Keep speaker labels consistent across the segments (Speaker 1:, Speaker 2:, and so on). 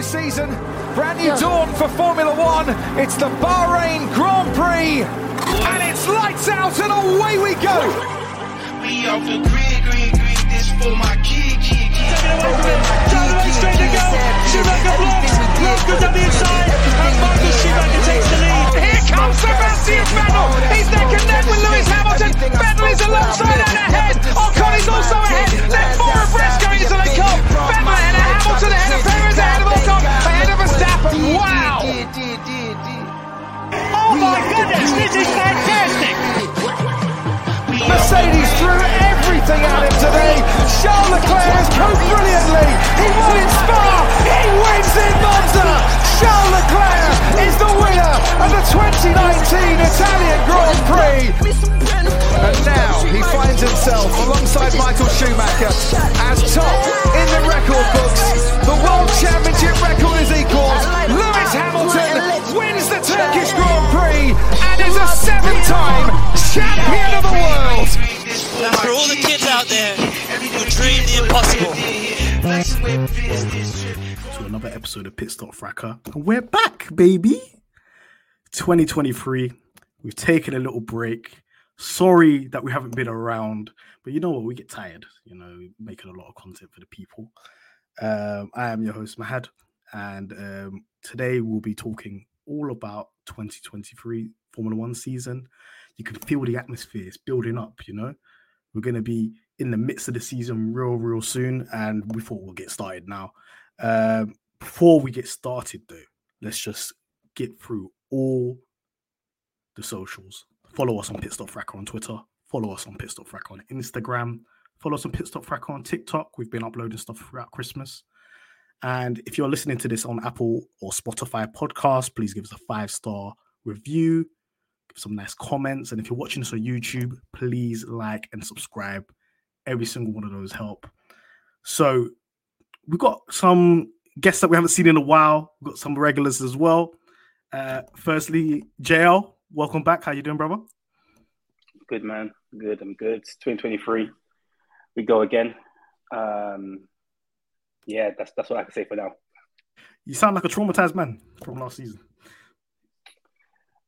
Speaker 1: New season, brand new dawn for Formula One. It's the Bahrain Grand Prix, and it's lights out and away we go.
Speaker 2: We off the grid, grid, grid. This for my kid, kid, kid.
Speaker 3: Driving straight to go. Schumacher blocks. Rose goes down the inside. And Michael Schumacher takes the lead.
Speaker 1: Here comes Sebastian Vettel. He's neck and neck with Lewis Hamilton. Vettel is alongside and ahead. Ocon is also ahead. They're four abreast going into the cup. Vettel ahead of Hamilton, ahead of Perez, ahead of
Speaker 3: my goodness, this is fantastic.
Speaker 1: Mercedes threw everything at him today. Charles Leclerc has come brilliantly. He won in Spa. He wins in Monza. Charles Leclerc is the winner of the 2019 Italian Grand Prix. And now he finds himself alongside Michael Schumacher as top in the record books. The World Championship record is equalled. Lewis Hamilton wins the Turkish Grand Prix and is a seven-time champion of the world.
Speaker 3: For all the kids out there who dream the impossible.
Speaker 4: Another episode of Pit Stop Fracas. And we're back, baby. 2023. We've taken a little break. Sorry that we haven't been around, but you know what? We get tired, you know, making a lot of content for the people. Um, I am your host, Mahad, and um, today we'll be talking all about 2023 Formula One season. You can feel the atmosphere, it's building up, you know. We're going to be in the midst of the season real, real soon, and we thought we'll get started now. Um, before we get started, though, let's just get through all the socials. Follow us on Pit Stop Fracas on Twitter. Follow us on Pit Stop Fracas on Instagram. Follow us on Pit Stop Fracas on TikTok. We've been uploading stuff throughout Christmas. And if you're listening to this on Apple or Spotify podcast, please give us a five star review, give some nice comments. And if you're watching this on YouTube, please like and subscribe. Every single one of those help. So we've got some guests that we haven't seen in a while. We've got some regulars as well. Uh, firstly, JL, welcome back. How you doing, brother?
Speaker 5: Good man, good. I'm good. It's 2023. We go again. Um, yeah, that's that's what I can say for now.
Speaker 4: You sound like a traumatized man from last season.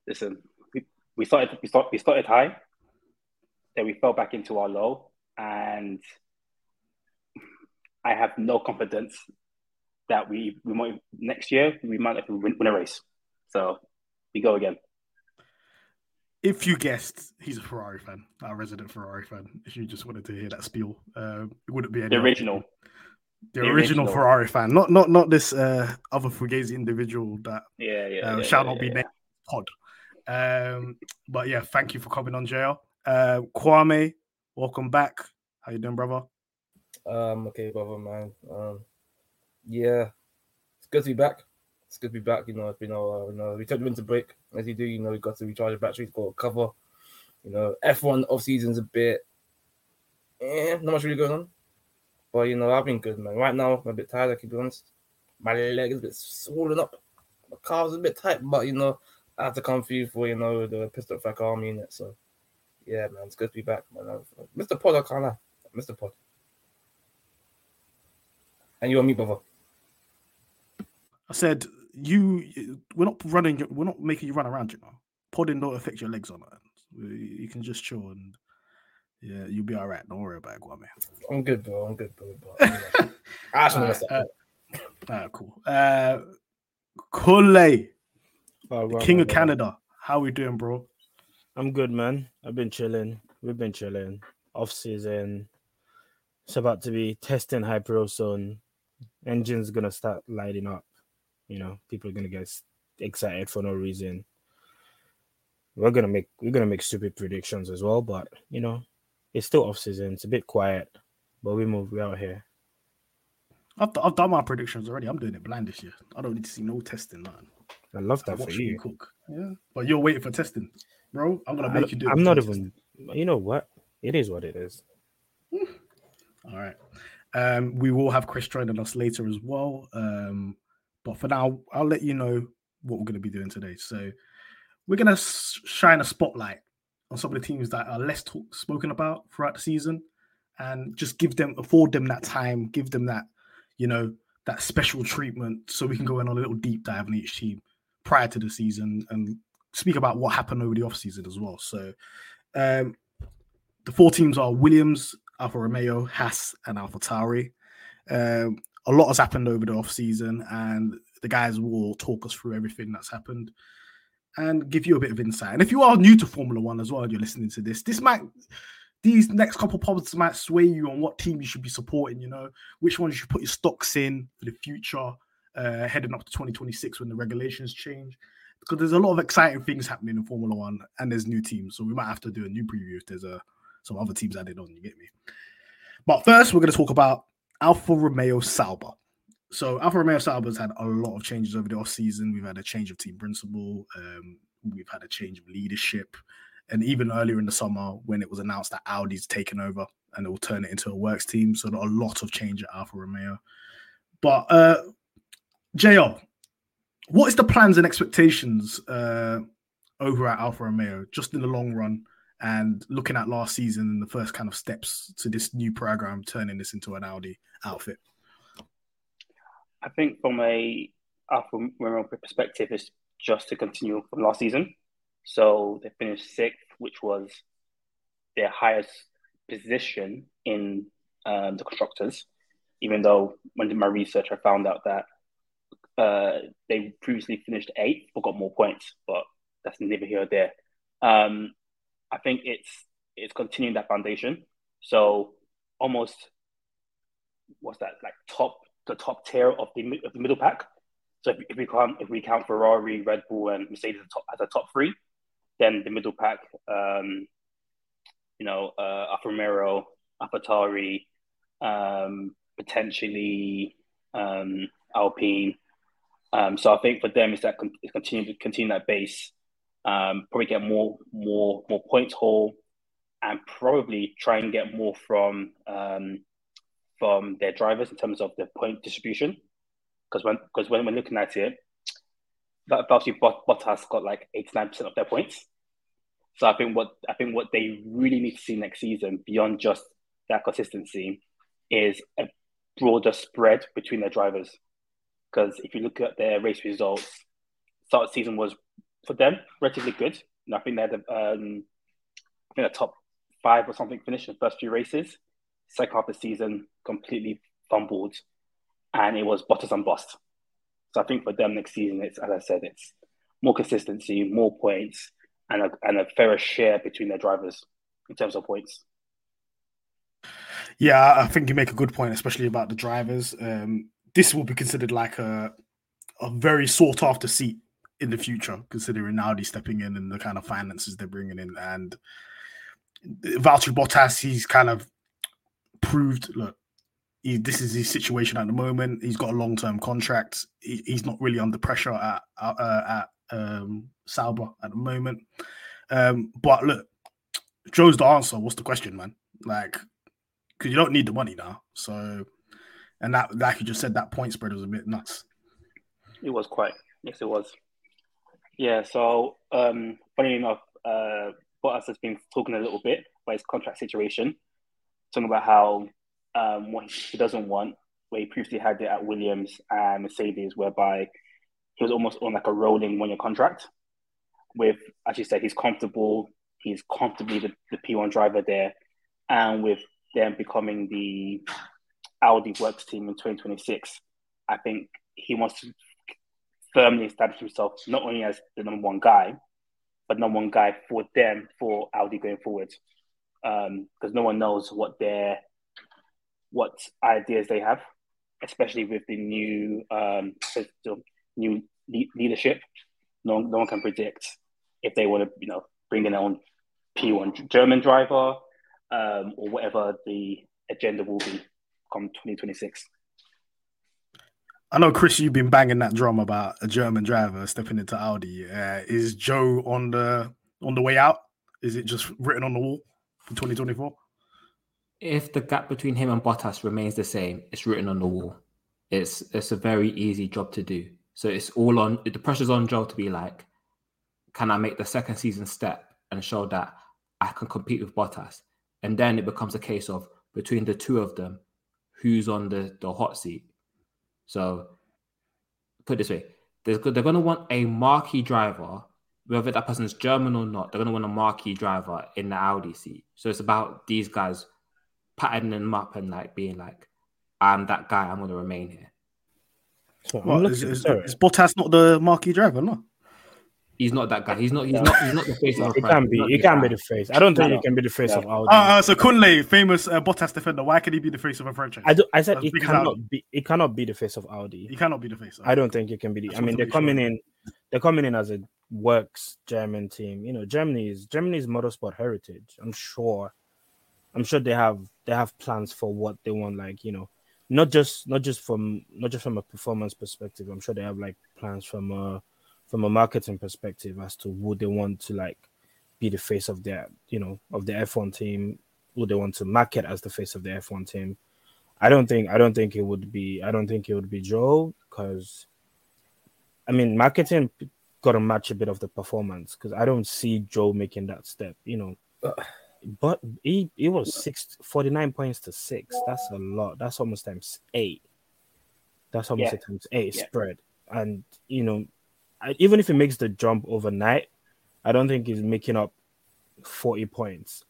Speaker 5: Listen, we, we started we start we started high, then we fell back into our low, and I have no confidence that we we might next year we might have win, win a race. So we go again.
Speaker 4: If you guessed, he's a Ferrari fan, our resident Ferrari fan. If you just wanted to hear that spiel, uh, it wouldn't be any
Speaker 5: The original.
Speaker 4: the,
Speaker 5: the
Speaker 4: original,
Speaker 5: original.
Speaker 4: Ferrari fan, not not not this uh, other Fugazi individual that
Speaker 5: Yeah, yeah.
Speaker 4: uh,
Speaker 5: yeah,
Speaker 4: shall
Speaker 5: yeah,
Speaker 4: not be
Speaker 5: yeah.
Speaker 4: named pod. Um, but yeah, thank you for coming on, JL. Uh, Kwame, welcome back. How you doing, brother?
Speaker 6: Um, okay, brother, man. Um, yeah, it's good to be back. It's good to be back. You know, it's been. You know, we took the winter break, as you do. You know, we got to recharge the batteries, got a cover. You know, F1 off season's a bit, eh, not much really going on. But you know, I've been good, man. Right now, I'm a bit tired. I can be honest. My leg is a bit swollen up. My calves a bit tight, but you know, I have to come you for you know the Pit Stop Fracas army in it. So, yeah, man, it's good to be back, man. Mr. Pod, I can't lie. Mr. Pod. And you and me, brother.
Speaker 4: I said you. We're not running. We're not making you run around. You know, podding don't affect your legs on it. You can just chill and yeah, you'll be all right. Don't worry about it, Kwame.
Speaker 6: I'm good, bro. I'm good, bro. Know, I just want to
Speaker 4: Uh, cool. Uh, Kunle,
Speaker 7: Oh,
Speaker 4: King of. Canada. How we doing, bro?
Speaker 7: I'm good, man. I've been chilling. We've been chilling. Off season. It's about to be testing hyper soon. Engine's gonna start lighting up. You know, people are gonna get excited for no reason. We're gonna make we're gonna make stupid predictions as well, but you know, it's still off season. It's a bit quiet, but we move. We out here.
Speaker 4: I've, I've done my predictions already. I'm doing it blind this year. I don't need to see no testing. Nothing.
Speaker 7: I love that
Speaker 4: Watch
Speaker 7: for you.
Speaker 4: cook. Yeah, but you're waiting for testing, bro. I'm gonna
Speaker 7: I,
Speaker 4: make you do.
Speaker 7: I'm not even. You know what? It is what it is.
Speaker 4: All right. Um, we will have Chris joining us later as well. Um, but for now, I'll let you know what we're going to be doing today. So we're going to shine a spotlight on some of the teams that are less talk- spoken about throughout the season, and just give them, afford them that time, give them that, you know, that special treatment, so we can go in on a little deep dive on each team prior to the season and speak about what happened over the off season as well. So um, the four teams are Williams, Alfa Romeo, Haas, and Alpha Tauri. Um, a lot has happened over the off season, and the guys will talk us through everything that's happened and give you a bit of insight. And if you are new to Formula One as well, and you're listening to this, this might these next couple of pods might sway you on what team you should be supporting. You know, which ones you should put your stocks in for the future, uh, heading up to 2026 when the regulations change. Because there's a lot of exciting things happening in Formula One, and there's new teams, so we might have to do a new preview if there's a some other teams added on. You get me? But first, we're going to talk about Alfa Romeo Sauber. So Alfa Romeo Sauber's had a lot of changes over the off season. We've had a change of team principal. Um, we've had a change of leadership, and even earlier in the summer when it was announced that Audi's taken over and it will turn it into a works team. So a lot of change at Alfa Romeo. But uh, Jr, what is the plans and expectations uh, over at Alfa Romeo, just in the long run? And looking at last season and the first kind of steps to this new program, turning this into an Audi outfit?
Speaker 5: I think from a Alfa Romeo perspective, it's just to continue from last season. So they finished sixth, which was their highest position in um, the constructors. Even though when I did my research, I found out that uh, they previously finished eighth but got more points, but that's neither here or there. Um, I think it's it's continuing that foundation. So almost what's that like top the top tier of the of the middle pack. So if, if we count if we count Ferrari, Red Bull, and Mercedes as, top, as a top three, then the middle pack, um, you know, uh, Alfa Romeo, um, potentially um, Alpine. Um, so I think for them, it's that con- continue continue that base, um, probably get more more more points haul, and probably try and get more from um, from their drivers in terms of the point distribution. Because when because when we're looking at it, that obviously Bottas got like eighty nine percent of their points. So I think what I think what they really need to see next season, beyond just that consistency, is a broader spread between their drivers. Because if you look at their race results, start season was for them relatively good. And I think they had a, um, I think a top five or something finish in the first few races. Second half of the season, completely fumbled, and it was Bottas and bust. So I think for them next season, it's as I said, it's more consistency, more points, and a, and a fairer share between their drivers in terms of points.
Speaker 4: Yeah, I think you make a good point, especially about the drivers. Um, this will be considered like a a very sought after seat in the future, considering Audi stepping in and the kind of finances they're bringing in. And Valtteri Bottas, he's kind of proved, look, he, this is his situation at the moment. He's got a long term contract. He, he's not really under pressure at uh, at um, Sauber at the moment. Um, but look, Zhou's the answer. What's the question, man? Like, because you don't need the money now. So, and that, like you just said, that point spread was a bit nuts.
Speaker 5: It was quite. Yes, it was. Yeah. So, um, funny enough, uh, Bottas has been talking a little bit about his contract situation, talking about how um, what he doesn't want, where he previously had it at Williams and Mercedes, whereby he was almost on like a rolling one year contract. With, as you said, he's comfortable. He's comfortably the, the P1 driver there. And with them becoming the Audi works team in 2026, I think he wants to firmly establish himself not only as the number one guy, but number one guy for them for Audi going forward. Because um, no one knows what their what ideas they have, especially with the new um, new le- leadership. No, no one can predict if they want to, you know, bring in their own P1 German driver um, or whatever the agenda will be come 2026.
Speaker 4: I know, Chris, you've been banging that drum about a German driver stepping into Audi. Uh, is Zhou on the on the way out? Is it just written on the wall for 2024?
Speaker 8: If the gap between him and Bottas remains the same, it's written on the wall. It's it's a very easy job to do. So it's all on the pressure's on Zhou to be like, can I make the second season step and show that I can compete with Bottas? And then it becomes a case of between the two of them, who's on the, the hot seat. So put it this way, they're, they're going to want a marquee driver, whether that person's German or not. They're going to want a marquee driver in the Audi seat. So it's about these guys patting them up and like being like, I'm that guy. I'm going to remain here.
Speaker 4: What, is, is, is Bottas not the marquee driver? No.
Speaker 8: He's not that guy. He's not. He's not. He's not the face of.
Speaker 7: He can be. He can be the face. I don't think he can be the face of Audi.
Speaker 4: Uh, uh, so Kunle, famous uh, Bottas defender. Why can he be the face of a franchise?
Speaker 7: I, do, I said it cannot be. He cannot be the face of Audi.
Speaker 4: He cannot be the face.
Speaker 7: I don't think he can be. The, I mean, they're coming sure. in. They're coming in as a works German team. You know, Germany is Germany's motorsport heritage. I'm sure. I'm sure they have they have plans for what they want. Like you know, not just not just from not just from a performance perspective. I'm sure they have like plans from a from a marketing perspective as to would they want to like be the face of their you know of the F1 team, would they want to market as the face of the F1 team. I don't think I don't think it would be I don't think it would be Zhou because I mean marketing got to match a bit of the performance because I don't see Zhou making that step, you know. But he, he was six, 49 points to six. That's a lot. That's almost times eight. That's almost
Speaker 5: Yeah.
Speaker 7: times eight
Speaker 5: Yeah.
Speaker 7: spread. And you know, even if he makes the jump overnight, I don't think he's making up 40 points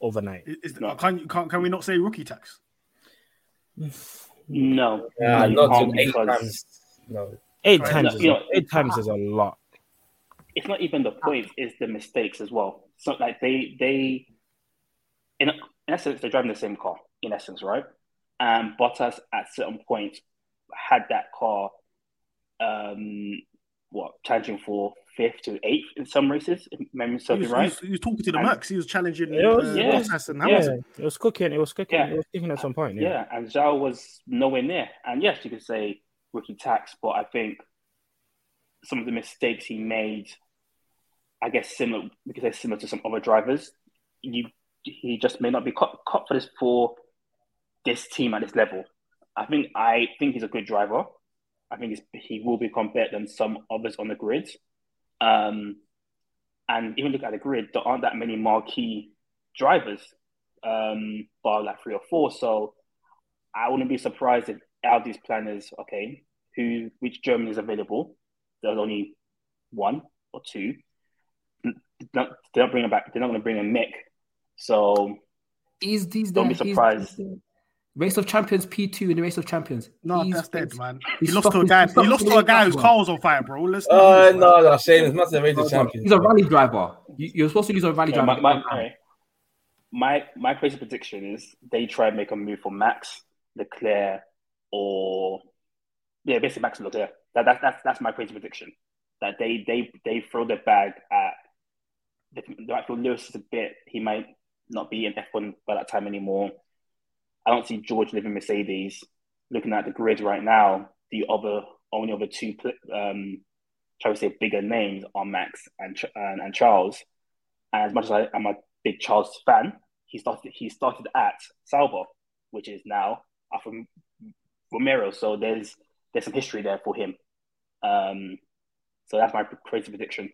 Speaker 7: overnight.
Speaker 4: Is, can, can can we not say rookie tax?
Speaker 5: No,
Speaker 6: Yeah, not to eight
Speaker 5: because
Speaker 6: times. No.
Speaker 7: Eight
Speaker 5: Right.
Speaker 7: times
Speaker 5: No,
Speaker 7: is
Speaker 5: you
Speaker 7: a,
Speaker 5: know,
Speaker 7: eight times is a lot.
Speaker 5: it's not even the points; it's the mistakes as well. So, like they they in in essence they're driving the same car in essence, right? And Bottas at certain points had that car, um, what challenging for fifth to eighth in some races. If memory
Speaker 4: He
Speaker 5: serves
Speaker 4: was,
Speaker 5: me
Speaker 4: he
Speaker 5: right.
Speaker 4: was, he was talking to the
Speaker 5: And-
Speaker 4: Mercs. He was challenging
Speaker 7: It was-
Speaker 4: uh,
Speaker 5: yeah.
Speaker 4: Bottas and
Speaker 7: Yeah,
Speaker 4: Hamilton.
Speaker 7: it was cooking. It was cooking.
Speaker 5: Yeah.
Speaker 7: It was cooking at some point.
Speaker 5: Yeah,
Speaker 7: Yeah.
Speaker 5: and Zhou was nowhere near. And yes, you could say rookie tax, but I think some of the mistakes he made, I guess similar because they're similar to some other drivers. You he just may not be cut, cut for this for this team at this level. I think I think he's a good driver. I think he will become better than some others on the grid. Um, and even look at the grid, there aren't that many marquee drivers, um, bar like three or four. So I wouldn't be surprised if Audi's plan is okay. Who, which German is available? There's only one or two. They're not, they're not bringing back. They're not going to bring a Mick. So
Speaker 8: He's he's
Speaker 5: Don't
Speaker 8: there.
Speaker 5: be surprised.
Speaker 8: there. Race of Champions P two in the Race of Champions.
Speaker 4: No,
Speaker 8: He's-
Speaker 4: that's dead, man. He lost to a guy.
Speaker 8: he's
Speaker 4: He
Speaker 8: stopping
Speaker 4: lost to a guy whose
Speaker 8: league,
Speaker 4: car was on fire, bro. Let's not
Speaker 6: Uh,
Speaker 4: this,
Speaker 6: no,
Speaker 4: man.
Speaker 6: no, Shane, it's not the race of champions.
Speaker 8: He's a rally driver. You, you're supposed to use a rally
Speaker 5: Yeah,
Speaker 8: driver.
Speaker 5: my, my, my my crazy prediction is they try and make a move for Max Leclerc or yeah, basically Max Leclerc. That, that that's that's my crazy prediction. That they they they throw the bag at they, they might feel Lewis is a bit. He might not be in F1 by that time anymore. I don't see George living Mercedes. Looking at the grid right now, the other only other two um, try to say bigger names are Max and and, and Charles. And as much as I, I'm a big Charles fan, he started he started at Sauber, which is now Alfa Romero. So there's there's some history there for him. Um, so that's my crazy prediction.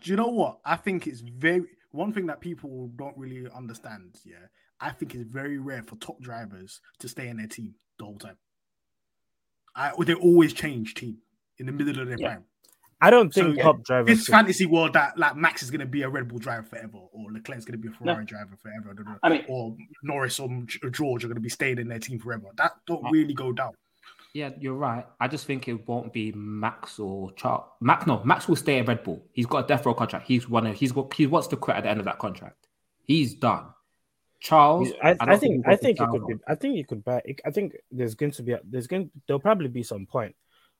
Speaker 4: Do you know what? I think it's very one thing that people don't really understand. Yeah, I think it's very rare for top drivers to stay in their team the whole time. I they always change team in the middle of their
Speaker 5: Yeah.
Speaker 4: prime.
Speaker 7: I don't think
Speaker 4: yeah,
Speaker 7: top drivers.
Speaker 4: This
Speaker 7: should-
Speaker 4: fantasy world that like Max is going to be a Red Bull driver forever, or Leclerc's going to be a Ferrari driver forever, da, da, da,
Speaker 5: I mean-
Speaker 4: or Norris or George are going to be staying in their team forever. That don't uh, really go down.
Speaker 8: Yeah, you're right. I just think it won't be Max or Charles. Max, no, Max will stay at Red Bull. He's got a death row contract. He's one. Of, he's got. He wants to quit at the end of that contract. He's done. Charles,
Speaker 7: I,
Speaker 8: don't
Speaker 7: I think
Speaker 8: he'll
Speaker 7: I think it could be. I think you could buy. I think there's going to be. A, there's going. There'll probably be some point.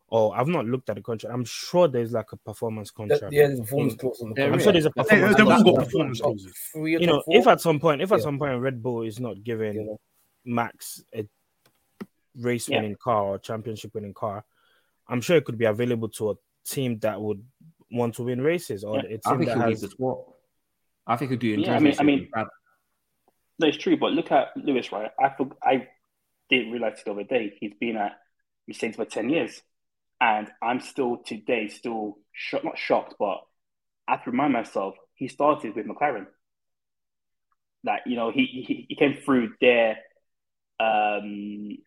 Speaker 7: Oh, I've not looked at the contract. I'm sure there's like a performance contract.
Speaker 6: Yeah, there's a performance mm. clause on the
Speaker 8: There
Speaker 7: I'm sure there's a performance.
Speaker 4: they've all
Speaker 7: contract.
Speaker 4: got performance
Speaker 6: Top
Speaker 4: clauses.
Speaker 7: You know, if at some point, if at
Speaker 6: Yeah.
Speaker 7: some point Red Bull is not giving
Speaker 6: Yeah.
Speaker 7: Max a race
Speaker 5: Yeah.
Speaker 7: winning car or championship winning car, I'm sure it could be available to a team that would want to win races or
Speaker 5: Yeah,
Speaker 7: a
Speaker 8: I
Speaker 7: team
Speaker 8: think
Speaker 7: that
Speaker 8: he'll leave
Speaker 7: has.
Speaker 8: the sport. I think he'll do
Speaker 5: Yeah, I mean- I mean-
Speaker 8: with Brad.
Speaker 5: No, it's true, but look at Lewis, right? I I didn't realize the other day he's been at Mercedes for ten years, and I'm still today still not shocked, but I have to remind myself he started with McLaren. Like you know, he he, he came through their um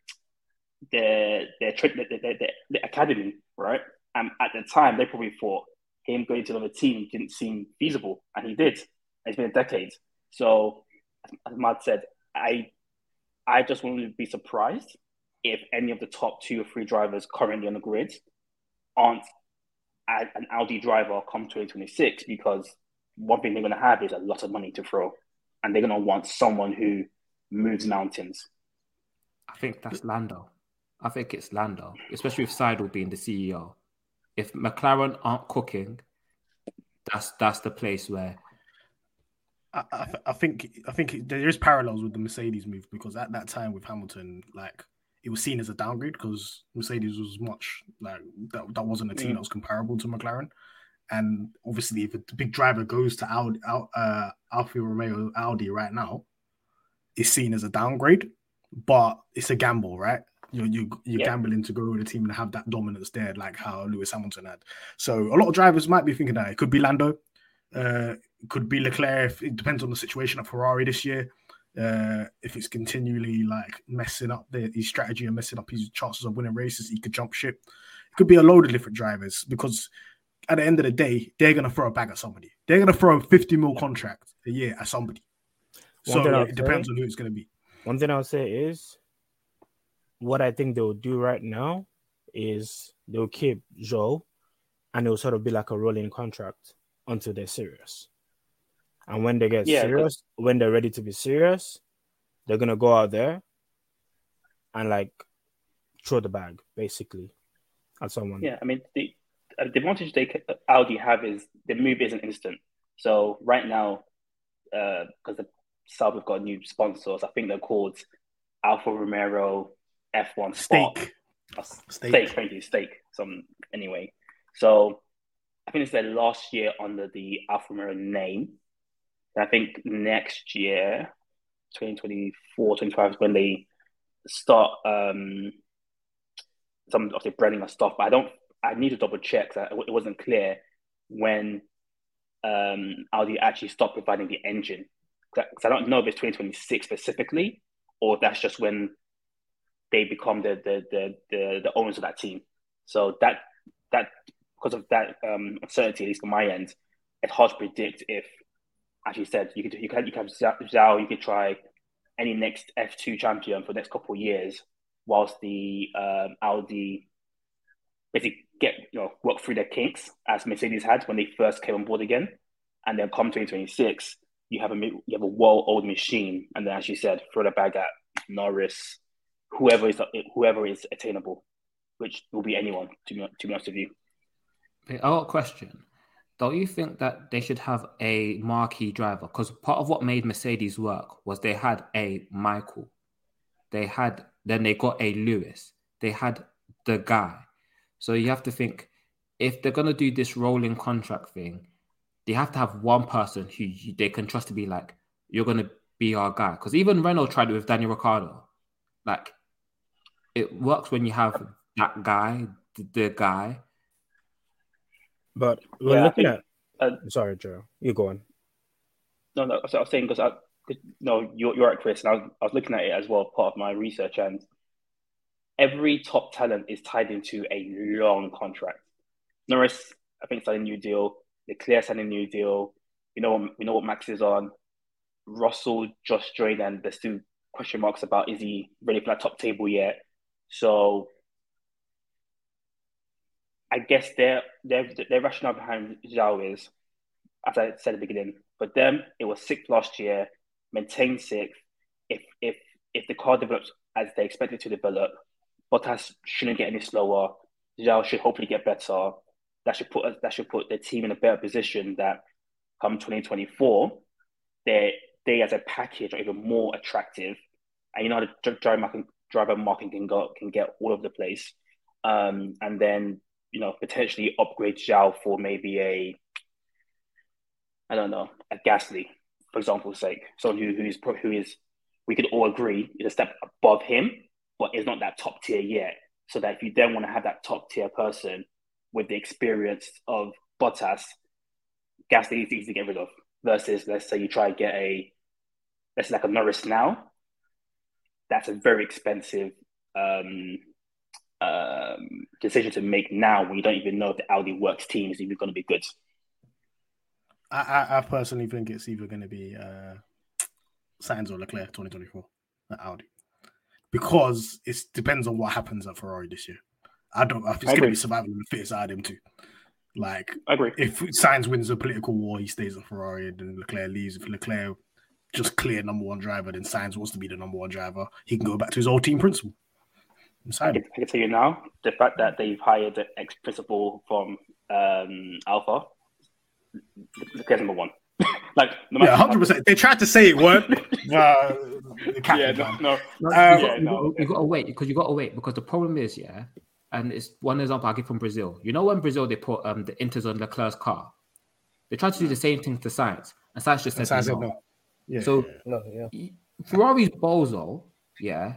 Speaker 5: their, their, their, their, their academy, right? And at the time, they probably thought him going to another team didn't seem feasible, and he did. It's been a decade, so as Matt said, I I just wouldn't be surprised if any of the top two or three drivers currently on the grid aren't an Audi driver come 2026 because one thing they're going to have is a lot of money to throw, and they're going to want someone who moves mountains.
Speaker 8: I think that's Lando. I think it's Lando, especially with Seidl being the CEO. If McLaren aren't cooking, that's that's the place where
Speaker 4: I, I, I think I think there is parallels with the Mercedes move because at that time with Hamilton, like it was seen as a downgrade because Mercedes was much like that, that wasn't a team
Speaker 5: Mm.
Speaker 4: that was comparable to McLaren. And obviously, if a big driver goes to Audi, uh, Alfa Romeo Audi right now, it's seen as a downgrade, but it's a gamble, right? You you you're
Speaker 5: Yeah.
Speaker 4: gambling to go with a team and have that dominance there, like how Lewis Hamilton had. So a lot of drivers might be thinking that it could be Lando, uh, could be Leclerc. If, it depends on the situation at Ferrari this year. Uh, if it's continually like messing up the, his strategy and messing up his chances of winning races, he could jump ship. It could be a load of different drivers because at the end of the day, they're gonna throw a bag at somebody. They're gonna throw a 50 mil contract a year at somebody.
Speaker 7: One
Speaker 4: So it depends
Speaker 7: say-
Speaker 4: on who it's gonna be.
Speaker 7: One thing I'll say is what I think they'll do right now is they'll keep Zhou and it'll sort of be like a rolling contract until they're serious. And when they get
Speaker 5: Yeah, 'cause-
Speaker 7: serious, when they're ready to be serious, they're gonna go out there and like throw the bag basically at someone.
Speaker 5: Yeah, I mean the uh, the advantage they ca- Audi have is the move isn't instant. So right now, because the Saab have got new sponsors, I think they're called Alfa Romero F1 Spark.
Speaker 4: Stake.
Speaker 5: Uh,
Speaker 4: Stake.
Speaker 5: Stake, thank you, stake. Some anyway. So I think it's their last year under the Alfa Romeo name. And I think next year, 2024, 25 is when they start um some of the branding and stuff. But I don't I need to double check it wasn't clear when um Audi actually stopped providing the engine. Because I don't know if it's 2026 specifically, or that's just when they become the the the the, the owners of that team. So that that because of that um, uncertainty, at least on my end, it's hard to predict if, as you said, you could you can you can have Zhou, you could try any next F two champion for the next couple of years, whilst the um, Audi basically get you know work through their kinks as Mercedes had when they first came on board again, and then come 2026, you have a you have a world old machine, and then as you said, throw the bag at Norris, whoever is whoever is attainable, which will be anyone to be to be honest with you.
Speaker 8: Got oh, a question. Don't you think that they should have a marquee driver? Because part of what made Mercedes work was they had a Michael, they had then they got a Lewis, they had the guy. So you have to think if they're gonna do this rolling contract thing, they have to have one person who they can trust to be like, you're gonna be our guy. Because even Renault tried it with Daniel Ricciardo. Like it works when you have that guy, the guy.
Speaker 7: But we're
Speaker 5: Yeah,
Speaker 7: looking
Speaker 5: think-
Speaker 7: at.
Speaker 5: uh,
Speaker 7: Sorry, Joe. You go on.
Speaker 5: No, no. So I was saying because I, 'cause, no, you're, you're right, Chris. And I was, I was looking at it as well, part of my research, and every top talent is tied into a long contract. Norris, I think, signed a new deal. Leclerc signed a new deal. You know, we know what Max is on. Russell just joined, and there's still question marks about is he ready for that top table yet? So I guess their their their rationale behind Zhou is, as I said at the beginning, for them it was sixth last year, maintain sixth. If if if the car develops as they expect it to develop, Bottas shouldn't get any slower. Zhou should hopefully get better. That should put that should put the team in a better position that come 2024, they they as a package are even more attractive. And you know how to drive market, driver market can go can get all over the place, um, and then you know potentially upgrade Zhou for maybe a I don't know a Gasly, for example's sake, someone who who is who is we could all agree is a step above him, but is not that top tier yet. So that if you then want to have that top tier person with the experience of Bottas, Gasly is easy to get rid of. Versus, let's say you try to get a, let's say like a Norris now. That's a very expensive um, um, decision to make now when you don't even know if the Audi Works team is even going to be good.
Speaker 4: I, I, I personally think it's either going to be uh, Sainz or Leclerc 2024 at Audi because it depends on what happens at Ferrari this year. I don't. I it's going to be survival of the fittest of them too. Like
Speaker 5: I agree.
Speaker 4: if Sainz wins a political war, he stays at Ferrari, and then Leclerc leaves. If Leclerc just clear number one driver, then Sainz wants to be the number one driver. He can go back to his old team principal. I'm
Speaker 5: I can, I can tell you now the fact that they've hired the ex principal from um, Alpha, Leclerc's number one. like, no
Speaker 4: Yeah, hundred percent. They tried to say it weren't. uh, the captain
Speaker 5: Yeah, no, no.
Speaker 8: No,
Speaker 4: Um,
Speaker 8: you,
Speaker 5: yeah,
Speaker 8: got, you,
Speaker 5: no.
Speaker 8: got, you got to wait because you got to wait because the problem is, yeah, and it's one example I give from Brazil. You know, when Brazil they put um the Inters on Leclerc's car, they tried to do the same thing to Sainz, and Sainz just
Speaker 4: And
Speaker 8: said,
Speaker 4: Sainz said
Speaker 8: no.
Speaker 4: no. Yeah.
Speaker 8: So
Speaker 6: No, yeah.
Speaker 8: Ferrari's bozo, yeah,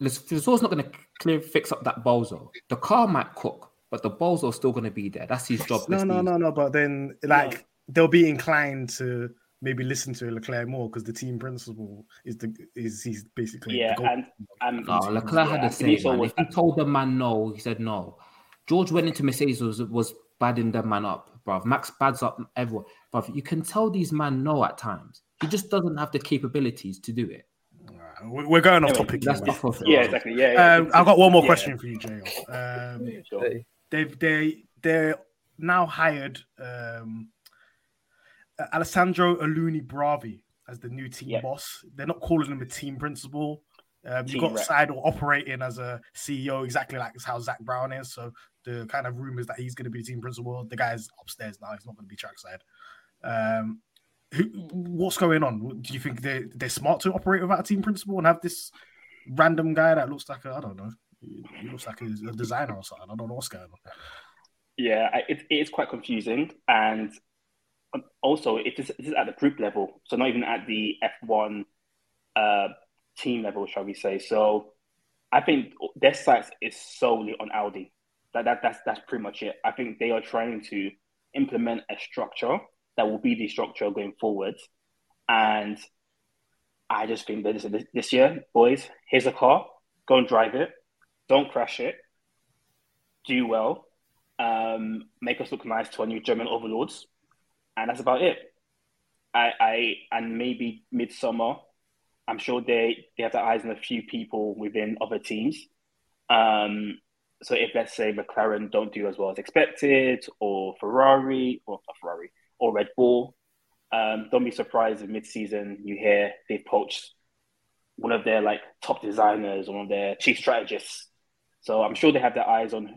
Speaker 8: Vasseur's not going to clear fix up that bozo. The car might cook, but the bozo's still going to be there. That's his job.
Speaker 4: no, no, no, no. But then, like, they'll be inclined to maybe listen to Leclerc more because the team principal is the is he's basically oh,
Speaker 5: Yeah,
Speaker 4: the
Speaker 5: and and
Speaker 8: No, Leclerc
Speaker 5: yeah,
Speaker 8: had the
Speaker 5: Vinicius
Speaker 8: same man. If he told the man no, he said no. George went into Mercedes was was badding the man up, bruv. Max bads up everyone, bruv. You can tell these man no at times. He just doesn't have the capabilities to do it.
Speaker 4: Alright, we- We're going off
Speaker 5: Anyway,
Speaker 4: topic.
Speaker 8: That's
Speaker 4: here,
Speaker 8: not
Speaker 5: yeah, exactly. Yeah, yeah.
Speaker 4: Um, I've got one more
Speaker 5: Yeah.
Speaker 4: question for you, Jay. Um,
Speaker 5: Sure.
Speaker 4: They've they they're now hired um, Alessandro Alunni Bravi as the new team
Speaker 5: Yeah.
Speaker 4: boss. They're not calling him a team principal. Um, you
Speaker 5: Team
Speaker 4: got
Speaker 5: rep.
Speaker 4: Seidl operating as a CEO, exactly like how Zak Brown is. So the kind of rumors that he's going to be team principal. The guy's upstairs now; he's not going to be trackside. Um, who, what's going on? Do you think they they're smart to operate without a team principal and have this random guy that looks like a I don't know, he looks like a, designer or something? I don't know what's going on.
Speaker 5: Yeah, it, it is quite confusing, and um, also it is, it is at the group level, so not even at the F1 uh, team level, shall we say? So I think their sights is solely on Audi. That, that that's that's pretty much it. I think they are trying to implement a structure that will be the structure going forward, and I just think that this, this, year, boys, here's a car, go and drive it, don't crash it, do well, um, make us look nice to our new German overlords, and that's about it. I, I and maybe midsummer, I'm sure they they have their eyes on a few people within other teams. Um, so if let's say McLaren don't do as well as expected, or Ferrari, or Ferrari, or Red Bull, um, don't be surprised if mid-season you hear they've poached one of their like top designers, one of their chief strategists. So I'm sure they have their eyes on.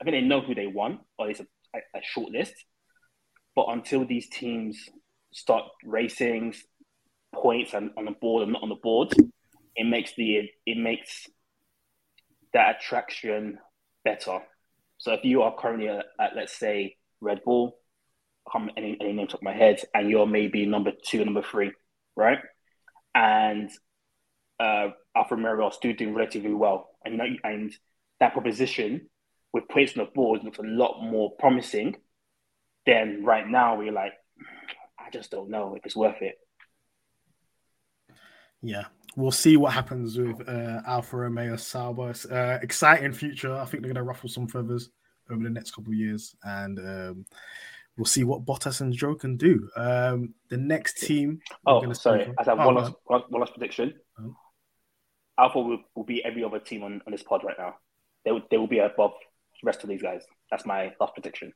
Speaker 5: I think they know who they want, or it's a, a, short list. But until these teams start racing points and on the board and not on the board, it makes the it makes that attraction better. So if you are currently at, at let's say Red Bull, come any any name top of my head, and you're maybe number two, number three, right? And uh, Alfa Romeo are still doing relatively well, and know, and that proposition with points on the board looks a lot more promising than right now. We're like, I just don't know if it's worth it.
Speaker 4: Yeah, we'll see what happens with uh, Alfa Romeo Sauber. Uh, exciting future. I think they're going to ruffle some feathers over the next couple of years, and um, we'll see what Bottas and Zhou can do. Um, the next team. we're
Speaker 5: Oh,
Speaker 4: gonna
Speaker 5: sorry.
Speaker 4: speak
Speaker 5: I have
Speaker 4: on-
Speaker 5: one
Speaker 4: Oh,
Speaker 5: last one, one last prediction.
Speaker 4: Oh.
Speaker 5: Alpha will, will be every other team on, on this pod right now. They will, they will be above the rest of these guys. That's my last prediction.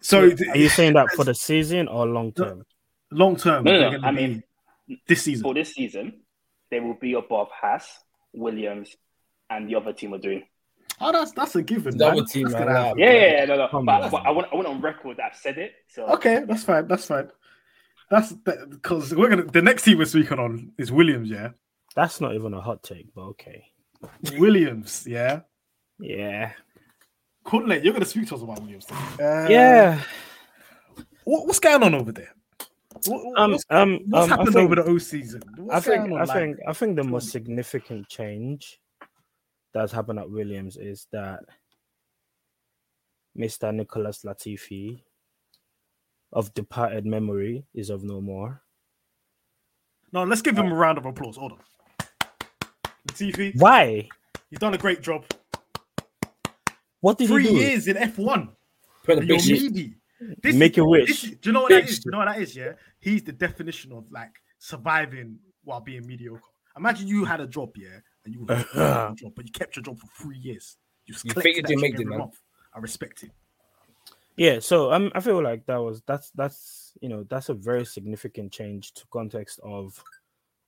Speaker 4: So
Speaker 7: Are you saying that for the season or long term?
Speaker 4: long term?
Speaker 5: No, no, no, I mean,
Speaker 4: this season.
Speaker 5: For this season, they will be above Haas, Williams, and the other team are doing.
Speaker 4: Oh, that's that's a given.
Speaker 6: Double
Speaker 4: man.
Speaker 6: team, man,
Speaker 4: happen.
Speaker 5: Yeah, yeah, yeah, no, no.
Speaker 7: Come
Speaker 5: But, but I want I want on record that I've said it. So
Speaker 4: Okay, that's fine. That's fine. That's because we're gonna. The next team we're speaking on is Williams. Yeah,
Speaker 7: That's not even a hot take, but okay.
Speaker 4: Williams, yeah.
Speaker 7: Yeah.
Speaker 4: Kunle, you're going to speak to us about Williams. Uh,
Speaker 7: yeah.
Speaker 4: What, what's going on over there? What,
Speaker 7: Um,
Speaker 4: what's
Speaker 7: um,
Speaker 4: what's
Speaker 7: um, I
Speaker 4: happened
Speaker 7: think-
Speaker 4: over the O season?
Speaker 7: I think I
Speaker 4: like?
Speaker 7: think I think the most significant change that's happened at Williams is that Mr. Nicholas Latifi of departed memory is of no more.
Speaker 4: No, let's give him uh, a round of applause. Hold on. Latifi,
Speaker 7: Why?
Speaker 4: you've done a great job.
Speaker 7: What did
Speaker 4: Three
Speaker 7: he do?
Speaker 4: years in F1.
Speaker 6: Put the
Speaker 4: You're
Speaker 6: big
Speaker 4: needy. This
Speaker 7: Make a wish.
Speaker 4: this- do you know what that is? Do you know what that is? Yeah, he's the definition of like surviving while being mediocre. Imagine you had a job, yeah, and you were good at your job, but you kept your job for three years. You,
Speaker 6: You figured you
Speaker 4: check
Speaker 6: made it,
Speaker 4: every
Speaker 6: man.
Speaker 4: month. I respect it.
Speaker 7: Yeah, so um, I feel like that was that's that's you know that's a very significant change to context of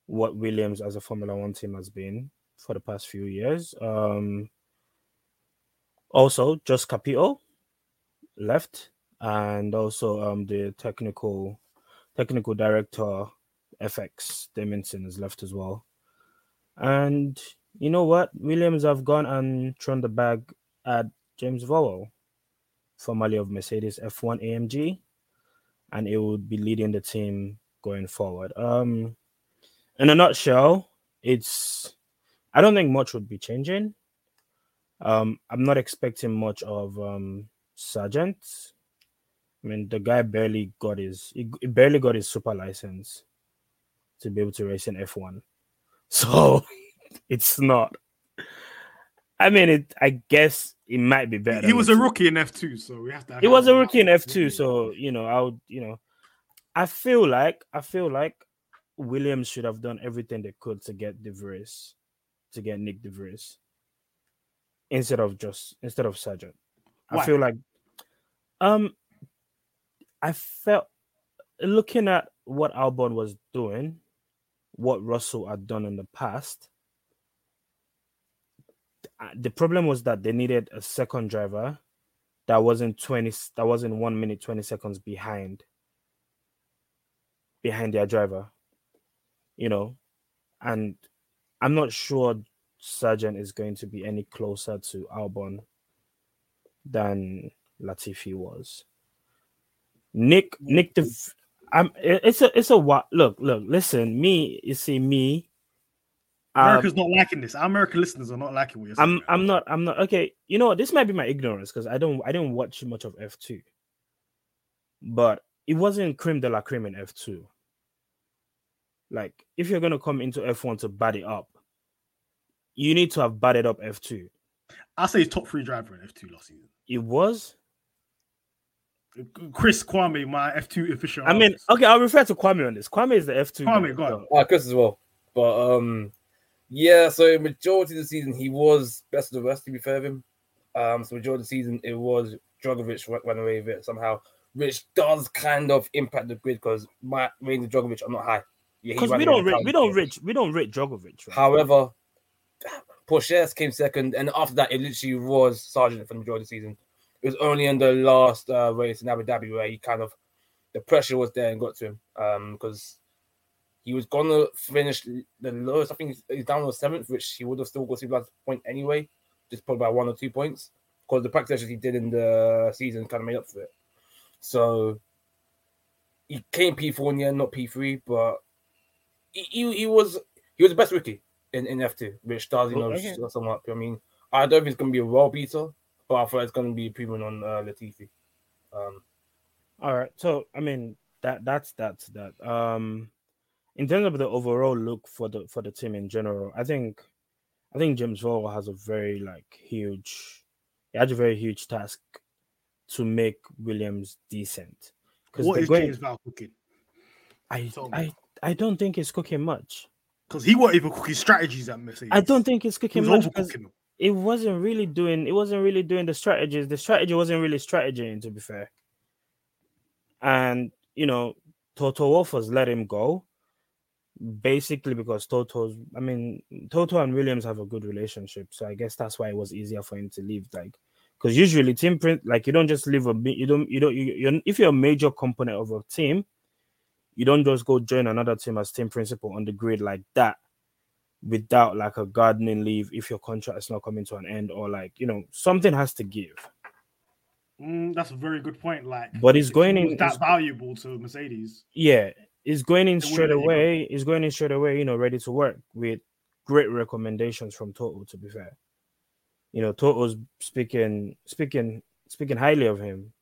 Speaker 7: what Williams as a Formula One team has been for the past few years. Um, also, Jost Capito left, and also um the technical technical director FX Demaison has left as well. And you know what? Williams have gone and thrown the bag at James Vowles formerly of Mercedes F1 AMG, and it would be leading the team going forward. Um, in a nutshell, it's I don't think much would be changing. Um, I'm not expecting much of um Sargeant. I mean, the guy barely got his he barely got his super license to be able to race in F1. So it's not. I mean, it. I guess it might be better.
Speaker 4: He was a rookie in F2, so we have to.
Speaker 7: he was a rookie in F2, so you know, I would, you know, I feel like I feel like Williams should have done everything they could to get De Vries, to get Nyck De Vries, instead of just instead of Sargeant. I feel like, um, I felt looking at what Albon was doing, what Russell had done in the past. uh, The problem was that they needed a second driver that wasn't 20 that wasn't 1 minute 20 seconds behind behind their driver you know and i'm not sure Sargeant is going to be any closer to Albon than Latifi was Nick Nick the I'm it's a it's a what look look listen me you see me um,
Speaker 4: America's not liking this. Our American listeners are not liking what you're saying.
Speaker 7: I'm I'm not I'm not okay. You know what? This might be my ignorance because I don't I didn't watch much of F2. But it wasn't cream de la cream in F2. Like if you're gonna come into F1 to bat it up, you need to have batted up F2.
Speaker 4: I'll say top three driver in F2 last season.
Speaker 7: It was.
Speaker 4: Chris Kwame, my F2 official.
Speaker 7: I mean,
Speaker 4: analyst.
Speaker 7: okay, I'll refer to Kwame on this. Kwame is the F2.
Speaker 4: Kwame,
Speaker 7: guy,
Speaker 4: go on.
Speaker 7: so-
Speaker 6: Uh, Chris as well. But um, yeah. So majority of the season he was best of the rest. To be fair with him, um, so majority of the season it was Drugovich went, went away with it somehow, which does kind of impact the grid because my range of Drugovich are not high. Yeah,
Speaker 7: Because
Speaker 6: ran
Speaker 7: we don't rate, we don't
Speaker 6: Sainz.
Speaker 7: rate we don't rate Djokovic. Right?
Speaker 6: However, Pourchaire came second, and after that, it literally was Sargeant for the majority of the season. It was only in the last uh, race in Abu Dhabi where he kind of the pressure was there and got to him um, because he was gonna finish the lowest. I think he's- he's down to seventh, which he would have still got to last point anyway, just probably by one or two points because the practice sessions he did in the season kind of made up for it. So he came P4 in the end, not P3, but he, he, he was he was the best rookie in, in F2, which does you know
Speaker 7: Okay.
Speaker 6: okay. somewhat. I mean, I don't think it's gonna be a world beater, but I thought it's gonna be improvement on uh, Latifi. Um,
Speaker 7: All right. So I mean that that's that's that. Um in terms of the overall look for the for the team in general, I think I think James Vowles has a very like huge he has a very huge task to make Williams decent. Because
Speaker 4: what
Speaker 7: they're
Speaker 4: is
Speaker 7: going,
Speaker 4: James Vowles cooking?
Speaker 7: I,
Speaker 4: Tell me.
Speaker 7: I I don't think it's cooking much.
Speaker 4: Because he won't even cooking strategies at Mercedes.
Speaker 7: I don't think it's
Speaker 4: he
Speaker 7: cooking
Speaker 4: was
Speaker 7: much. 'cause
Speaker 4: overcooking them.
Speaker 7: It wasn't really doing it wasn't really doing the strategies the strategy wasn't really strategy to be fair. And you know toto has let him go basically because toto's i mean toto and williams have a good relationship so i guess that's why it was easier for him to leave like because usually team print like you don't just leave a you don't you don't you, you're, if you're a major component of a team you don't just go join another team as team principal on the grid like that without like a gardening leave if your contract is not coming to an end or like you know something has to give.
Speaker 4: Mm, that's a very good point. Like,
Speaker 7: But he's going in-
Speaker 4: that valuable to Mercedes.
Speaker 7: Yeah, he's going in straight
Speaker 4: let you go.
Speaker 7: away. He's going in straight away. You know, ready to work with great recommendations from Toto. To be fair, you know, Toto's speaking speaking speaking highly of him,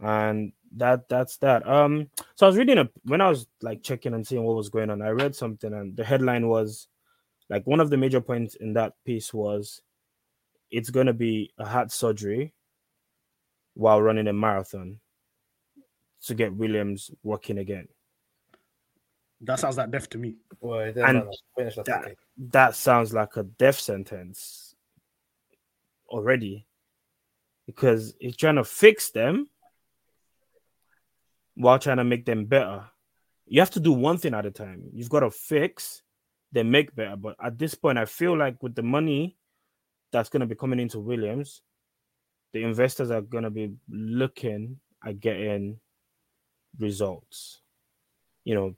Speaker 7: and that that's that. Um, so I was reading a when I was like checking and seeing what was going on. I read something, and the headline was like one of the major points in that piece was it's going to be a heart surgery while running a marathon to get Williams working again.
Speaker 4: That sounds like death to me.
Speaker 6: Well,
Speaker 7: And
Speaker 6: that.
Speaker 7: that, that sounds like a death sentence already because he's trying to fix them while trying to make them better. You have to do one thing at a time. You've got to fix, then make better. But at this point, I feel like with the money that's going to be coming into Williams, the investors are going to be looking at getting results. You know,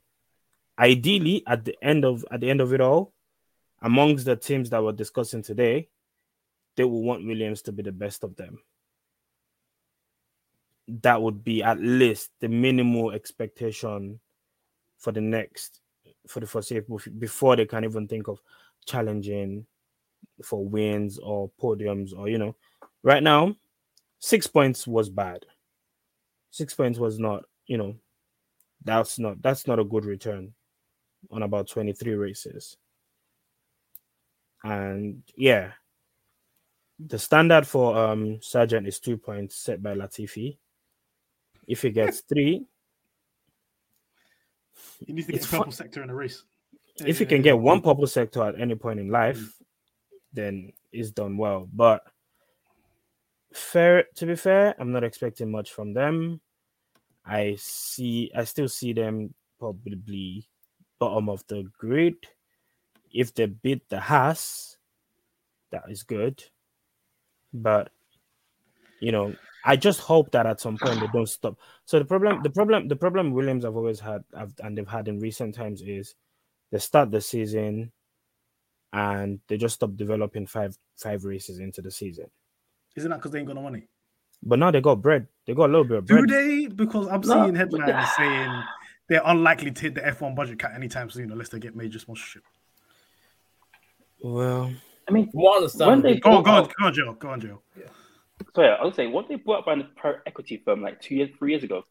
Speaker 7: ideally at the end of at the end of it all, amongst the teams that we're discussing today, they will want Williams to be the best of them. That would be at least the minimal expectation for the next for the foreseeable before they can even think of challenging for wins or podiums or you know. Right now six points was bad. Six points was not you know that's not that's not a good return on about 23 races. And yeah the standard for um Sargeant is two points set by latifi if he gets three
Speaker 4: He needs to get a
Speaker 7: fun-
Speaker 4: purple sector in a race.
Speaker 7: if you can get one purple sector at any point in life, mm. then it's done well. But fair to be fair, I'm not expecting much from them. I see I still see them probably bottom of the grid. If they beat the Haas, that is good. But you know, I just hope that at some point they don't stop. So the problem, the problem, the problem Williams have always had, have, and they've had in recent times is they start the season and they just stop developing five five races into the season.
Speaker 4: Isn't that because they ain't got no money?
Speaker 7: But now they got bread. They got a little bit of bread.
Speaker 4: Do they? Because I'm
Speaker 5: No,
Speaker 4: seeing headlines saying they're unlikely to hit the F1 budget cut anytime soon unless they get major sponsorship.
Speaker 7: Well,
Speaker 5: I mean,
Speaker 6: From what I understand,
Speaker 5: when they
Speaker 4: Go on,
Speaker 5: bought
Speaker 4: go on,
Speaker 5: out-
Speaker 4: go on, Joe. Go on, Joe.
Speaker 5: So yeah, I would say what they brought up by the private equity firm like two years, three years ago,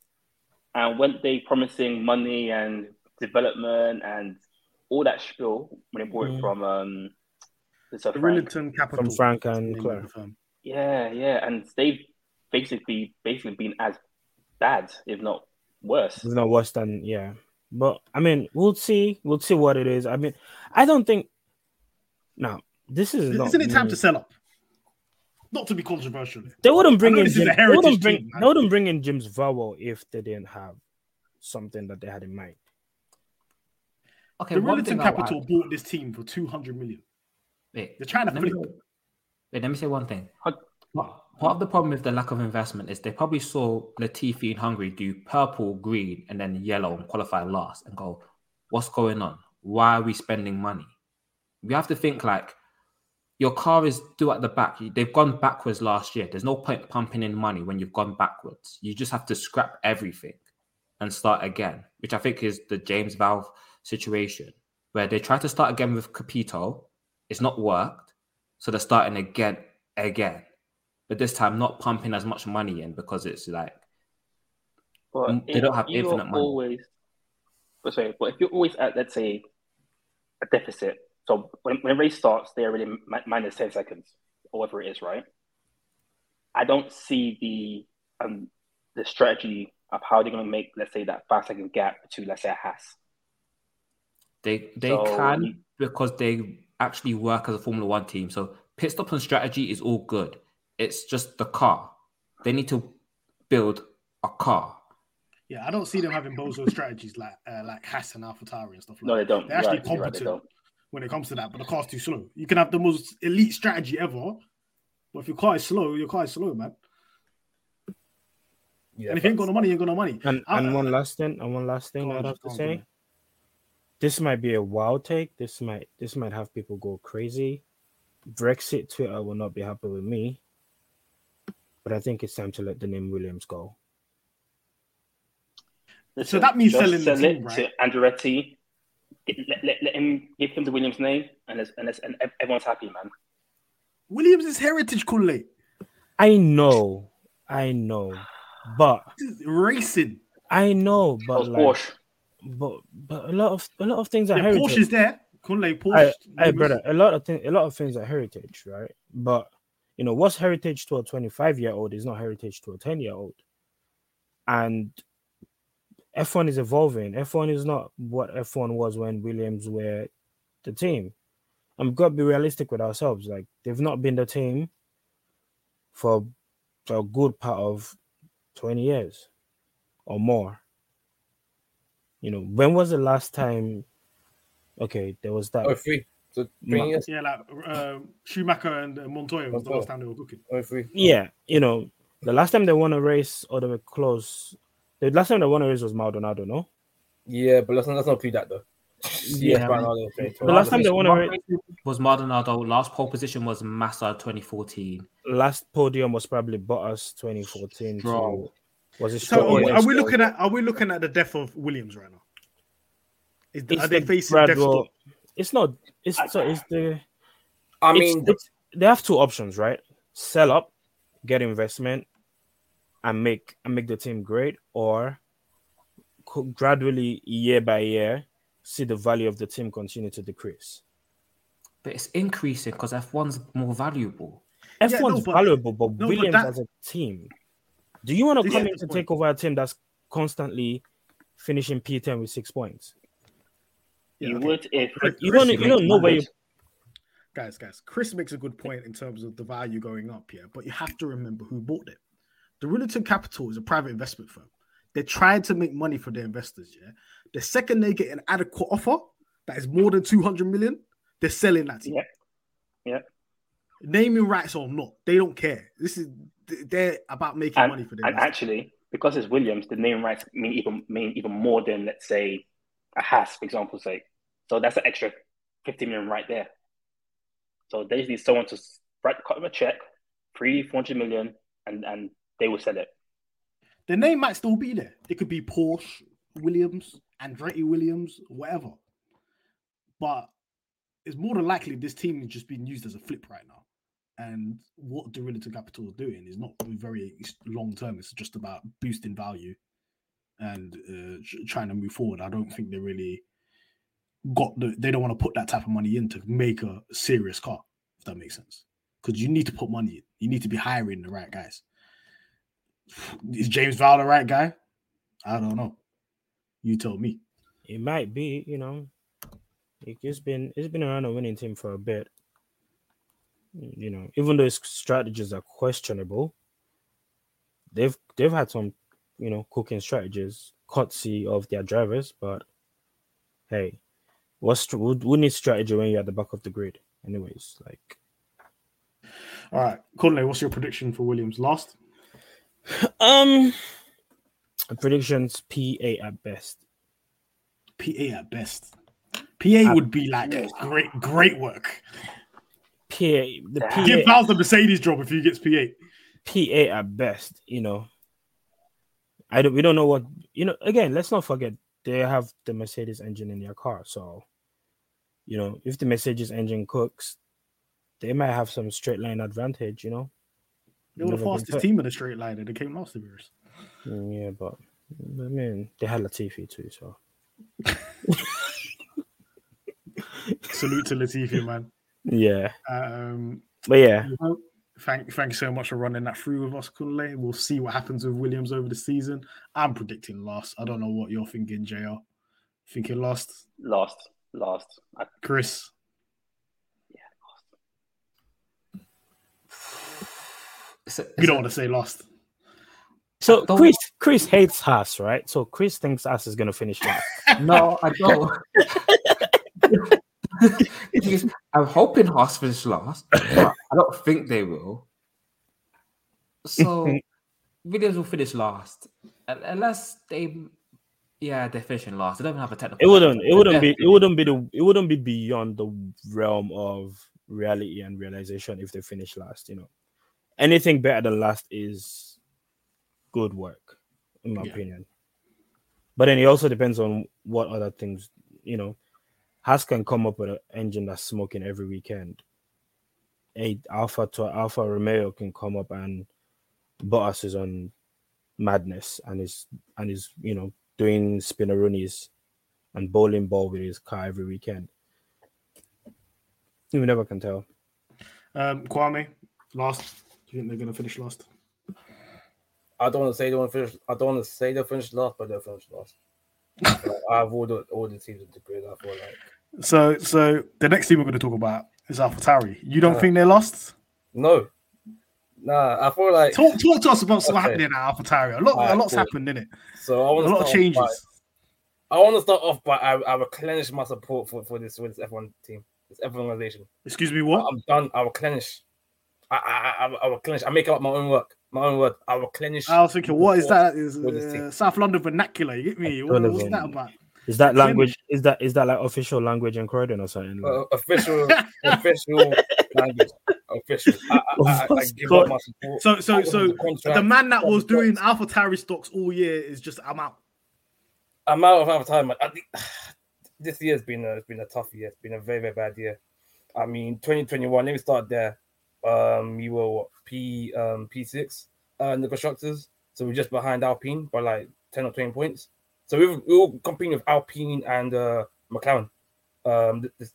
Speaker 5: and weren't they promising money and development and all that spiel when they bought
Speaker 7: Mm.
Speaker 5: it from um, the Sir
Speaker 4: The
Speaker 5: Frank.
Speaker 4: Dorilton Capital.
Speaker 7: from Frank and
Speaker 4: name
Speaker 7: Claire.
Speaker 4: firm.
Speaker 5: Yeah, yeah, and they've basically basically been as bad, if not worse.
Speaker 7: It's not worse than yeah. But I mean, we'll see. We'll see what it is. I mean, I don't think. Now, this is.
Speaker 4: Isn't it time
Speaker 7: me.
Speaker 4: to sell up? Not to be controversial.
Speaker 7: They wouldn't bring in. Jim, they wouldn't bring.
Speaker 4: team,
Speaker 7: they wouldn't bring in James Vowles if they didn't have something that they had in mind.
Speaker 8: Okay,
Speaker 4: the
Speaker 8: one
Speaker 4: Dorilton
Speaker 8: thing I'll
Speaker 4: Capital
Speaker 8: add-
Speaker 4: bought this team for 200 million.
Speaker 8: Wait,
Speaker 4: They're trying to
Speaker 8: let me, wait, let me say one thing.
Speaker 5: What?
Speaker 8: Part part of the problem with the lack of investment is they probably saw Latifi in Hungary do purple, green, and then yellow and qualify last and go, what's going on? Why are we spending money? We have to think like your car is due at the back. They've gone backwards last year. There's no point pumping in money when you've gone backwards. You just have to scrap everything and start again, which I think is the James Vowles situation, where they try to start again with Capito. It's not worked. So they're starting again, again. But this time, not pumping as much money in because it's like
Speaker 5: But
Speaker 8: they don't have infinite money.
Speaker 5: Always, but sorry, but if you're always at let's say a deficit, so when, when race starts, they're already mi- minus ten seconds, or whatever it is, right? I don't see the um the strategy of how they're going to make, let's say, that five second gap to let's say a Haas.
Speaker 8: they they
Speaker 5: So
Speaker 8: can because they actually work as a Formula One team. So pit stop and strategy is all good. It's just the car. They need to build a car.
Speaker 4: Yeah, I don't see them having bozo strategies like uh, like Haas and AlphaTauri and stuff like that.
Speaker 5: No, they don't.
Speaker 4: They're actually
Speaker 5: You're right, you're right, don't.
Speaker 4: When it comes to that, but the car's too slow. You can have the most elite strategy ever, but if your car is slow, your car is slow, man.
Speaker 6: Yeah,
Speaker 4: and if you ain't got no money, you ain't got no money.
Speaker 7: And
Speaker 4: I-
Speaker 7: and one last thing, and one last thing
Speaker 4: on,
Speaker 7: I'd have to
Speaker 4: go on,
Speaker 7: say. this might be a wild take. This might this might have people go crazy. Brexit Twitter will not be happy with me, but I think it's time to let the name Williams go.
Speaker 5: Listen,
Speaker 4: that means
Speaker 5: just
Speaker 4: selling the
Speaker 5: sell
Speaker 4: team,
Speaker 5: it
Speaker 4: right?
Speaker 5: to Andretti. Get- Let, let, let him give him the Williams name, and it's, and, it's, and everyone's happy, man.
Speaker 4: Williams is heritage, Kunle.
Speaker 7: I know, I know, but
Speaker 4: Racing.
Speaker 7: I know, but like,
Speaker 5: Porsche.
Speaker 7: but but a lot of a lot of things are
Speaker 4: Yeah,
Speaker 7: heritage.
Speaker 4: Porsche is there. Kunle, Porsche.
Speaker 7: I, hey, brother, a lot of things, a lot of things are heritage, right? But you know, what's heritage to a 25 year old is not heritage to a 10 year old. And F1 is evolving. F1 is not what F1 was when Williams were the team. And we've got to be realistic with ourselves. Like they've not been the team for, for a good part of 20 years or more. You know, when was the last time? Okay, there was that.
Speaker 6: Oh, three. So
Speaker 7: Ma-
Speaker 6: three years.
Speaker 4: Yeah, like um, Schumacher and uh, Montoya was the last time they were cooking.
Speaker 6: Oh, three.
Speaker 7: Yeah, you know, the last time they won a race or they were close, the last time they won a race was Maldonado, no?
Speaker 6: Yeah, but let's not, let's not do that though.
Speaker 7: Yeah,
Speaker 6: Yeah, Ronaldo, okay.
Speaker 7: The last time they won a race,
Speaker 8: was Maldonado. Last pole position was Massa 2014.
Speaker 7: last podium was probably Bottas 2014.
Speaker 8: Stroll.
Speaker 7: To, was it
Speaker 4: So are, we- are we looking at are we looking at the death of Williams right now? Is,
Speaker 7: It's
Speaker 4: are they
Speaker 7: the
Speaker 4: facing death
Speaker 7: gradual-
Speaker 4: stop?
Speaker 7: It's not. It's so. It's the.
Speaker 6: I mean, the-
Speaker 7: it's- they have two options, right? Sell up, get investment, and make and make the team great, or co- gradually, year by year, see the value of the team continue to decrease.
Speaker 8: But it's increasing because F1's more valuable.
Speaker 7: F1's
Speaker 4: Yeah, no, but-
Speaker 7: valuable, but
Speaker 4: no, but
Speaker 7: Williams
Speaker 4: that-
Speaker 7: as a team. Do you want to come
Speaker 4: is
Speaker 7: in to take over a team that's constantly finishing P10 with six points?
Speaker 4: Yeah,
Speaker 5: you
Speaker 4: okay.
Speaker 5: would if
Speaker 4: Chris-
Speaker 7: You don't.
Speaker 4: Chris
Speaker 7: You don't know where you.
Speaker 4: Guys, guys. Chris makes a good point in terms of the value going up here, but you have to remember who bought it. The Dorilton Capital is a private investment firm. They're trying to make money for their investors. Yeah, the second they get an adequate offer that is more than two hundred million, they're selling that. Team.
Speaker 5: Yeah. Yeah.
Speaker 4: Naming rights or not, they don't care. This is they're about making
Speaker 5: and,
Speaker 4: money for their
Speaker 5: and
Speaker 4: investors.
Speaker 5: actually, because it's Williams, the name rights mean even mean even more than let's say a Haas, for example's sake. So that's an extra 50 million right there. So they just need someone to write cut them a check, three, 400 million, and and they will sell it.
Speaker 4: The name might still be there. It could be Porsche, Williams, Andretti Williams, whatever. But it's more than likely this team is just being used as a flip right now. And what Dorilton Capital is doing is not very long term. It's just about boosting value and uh, trying to move forward. I don't think they really got the. They don't want to put that type of money in to make a serious car. If that makes sense, because you need to put money in. You need to be hiring the right guys. Is James Vowles the right guy? I don't know. You told me.
Speaker 7: It might be. You know, it- it's been it's been around a winning team for a bit. You know, even though his strategies are questionable, they've they've had some, you know, cooking strategies, courtesy of their drivers. But hey, what's who, who needs strategy when you're at the back of the grid? Anyways, like
Speaker 4: All right, Kunle, what's your prediction for Williams? Last?
Speaker 7: Um, predictions P8 at best.
Speaker 4: PA at best. PA would be like great, great work.
Speaker 7: P8, the
Speaker 4: Give
Speaker 7: P8,
Speaker 4: the Mercedes job if he gets P8.
Speaker 7: P8 at best. You know, I don't. We don't know what you know. Again, let's not forget they have the Mercedes engine in their car, so you know if the Mercedes engine cooks, they might have some straight line advantage. You know.
Speaker 4: They were the fastest team in the straight line and they came last of yours.
Speaker 7: Mm, Yeah, but I mean they had Latifi too, so
Speaker 4: Salute to Latifi, man.
Speaker 7: yeah.
Speaker 4: Um,
Speaker 7: But yeah,
Speaker 4: thank, thank you so much for running that through with us, Kunle. We'll see what happens with Williams over the season. I'm predicting loss. I don't know what you're thinking, JL. Thinking lost,
Speaker 5: Last, last. I,
Speaker 4: Chris.
Speaker 8: It's a-
Speaker 4: You don't want to say lost.
Speaker 7: so Chris Chris hates Haas, right? So Chris thinks Haas is gonna finish last.
Speaker 8: No, I don't. I'm hoping Haas finish last, but I don't think they will. So Williams will finish last Un- unless they Yeah, they're finishing last. They don't even have a technical.
Speaker 7: It wouldn't. It wouldn't be. It wouldn't be the. It wouldn't be beyond the realm of reality and realization if they finish last. You know, anything better than last is good work, in my
Speaker 4: Yeah.
Speaker 7: opinion. But then it also depends on what other things. You know, Haas can come up with an engine that's smoking every weekend. A Alpha to Alpha Romeo can come up and Bottas is on madness and is and is you know doing spinneroonies and bowling ball with his car every weekend. You never can tell.
Speaker 4: Um, Kwame, last. Do you think they're going to finish last?
Speaker 6: I don't want to say they want to finish. I don't want to say they'll finish last, but they'll finish last. I feel like I have all the all the teams in the grid. I feel like
Speaker 4: So, so the next team we're going to talk about is AlphaTauri. You don't
Speaker 6: Uh,
Speaker 4: think they're lost?
Speaker 6: no, nah. I feel like
Speaker 4: Talk, talk to us about what's
Speaker 6: Okay.
Speaker 4: happening at AlphaTauri. A lot, a lot's
Speaker 6: cool.
Speaker 4: happened in it.
Speaker 6: so. I
Speaker 4: A
Speaker 6: want to
Speaker 4: lot of changes.
Speaker 6: I want to start off by I, I replenish my support for, for this for this F1 team, this F1 organization.
Speaker 4: Excuse me, what?
Speaker 6: I'm done. I replenish. I I, I, I replenish. I make up my own work, my own word. I will clinch.
Speaker 4: I was thinking, what is that? Is uh. South London vernacular? You get me? What, what's that about?
Speaker 7: Is that language? Is that is that like official language in Croydon or something?
Speaker 6: uh, official, official language, official. I, I, I, I give up my support.
Speaker 4: So, so, so
Speaker 6: the
Speaker 4: the man that was doing
Speaker 6: jobs.
Speaker 4: AlphaTauri stocks all year is just I'm out.
Speaker 6: I'm out of half time. I think this year's been a it's been a tough year. It's been a very very bad year. I mean, 2021. Let me start there. Um, you were what, P um P six uh, in the constructors, so we're just behind Alpine by like 10 or 20 points. So we were, we were competing with Alpine and uh, McLaren um this,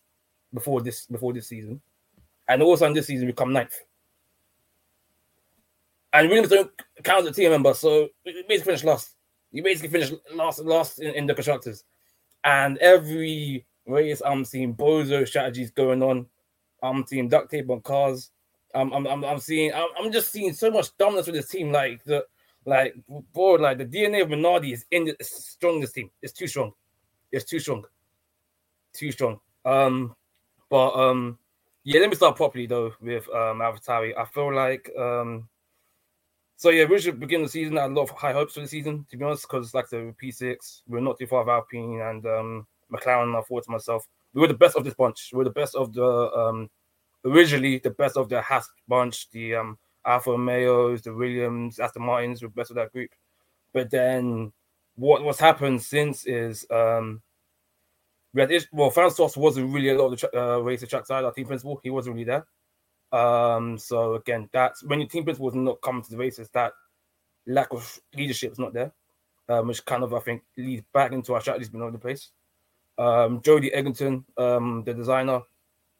Speaker 6: before this before this season, and all of a sudden this season we come ninth. And Williams don't count as a team member, so we basically finished last. You basically finished last last in, in the constructors. And every race I'm seeing bozo strategies going on. I'm seeing duct tape on cars. I'm I'm I'm, I'm seeing I'm, I'm just seeing so much dominance with this team. Like the like boy, like the DNA of Minardi is in the it's strong this team. It's too strong. It's too strong. Too strong. Um but um yeah, let me start properly though with um AlphaTauri. I feel like um so yeah, we should begin the season. I had a lot of high hopes for the season, to be honest, because like the P6, we're not too far of Alpine and um, McLaren. I thought to myself, we were the best of this bunch. We were the best of the um, originally the best of the Haas bunch, the um, Alfa Romeos, the Williams, Aston Martins, were best of that group. But then what what's happened since is um, we had well, Francis wasn't really a lot of the tra- uh, race track side. Our team principal, he wasn't really there. Um, so again, that's when your team principal is not coming to the races, that lack of leadership is not there, um, which kind of I think leads back into our strategies being all over the place. Um, Jody Egginton, um, the designer,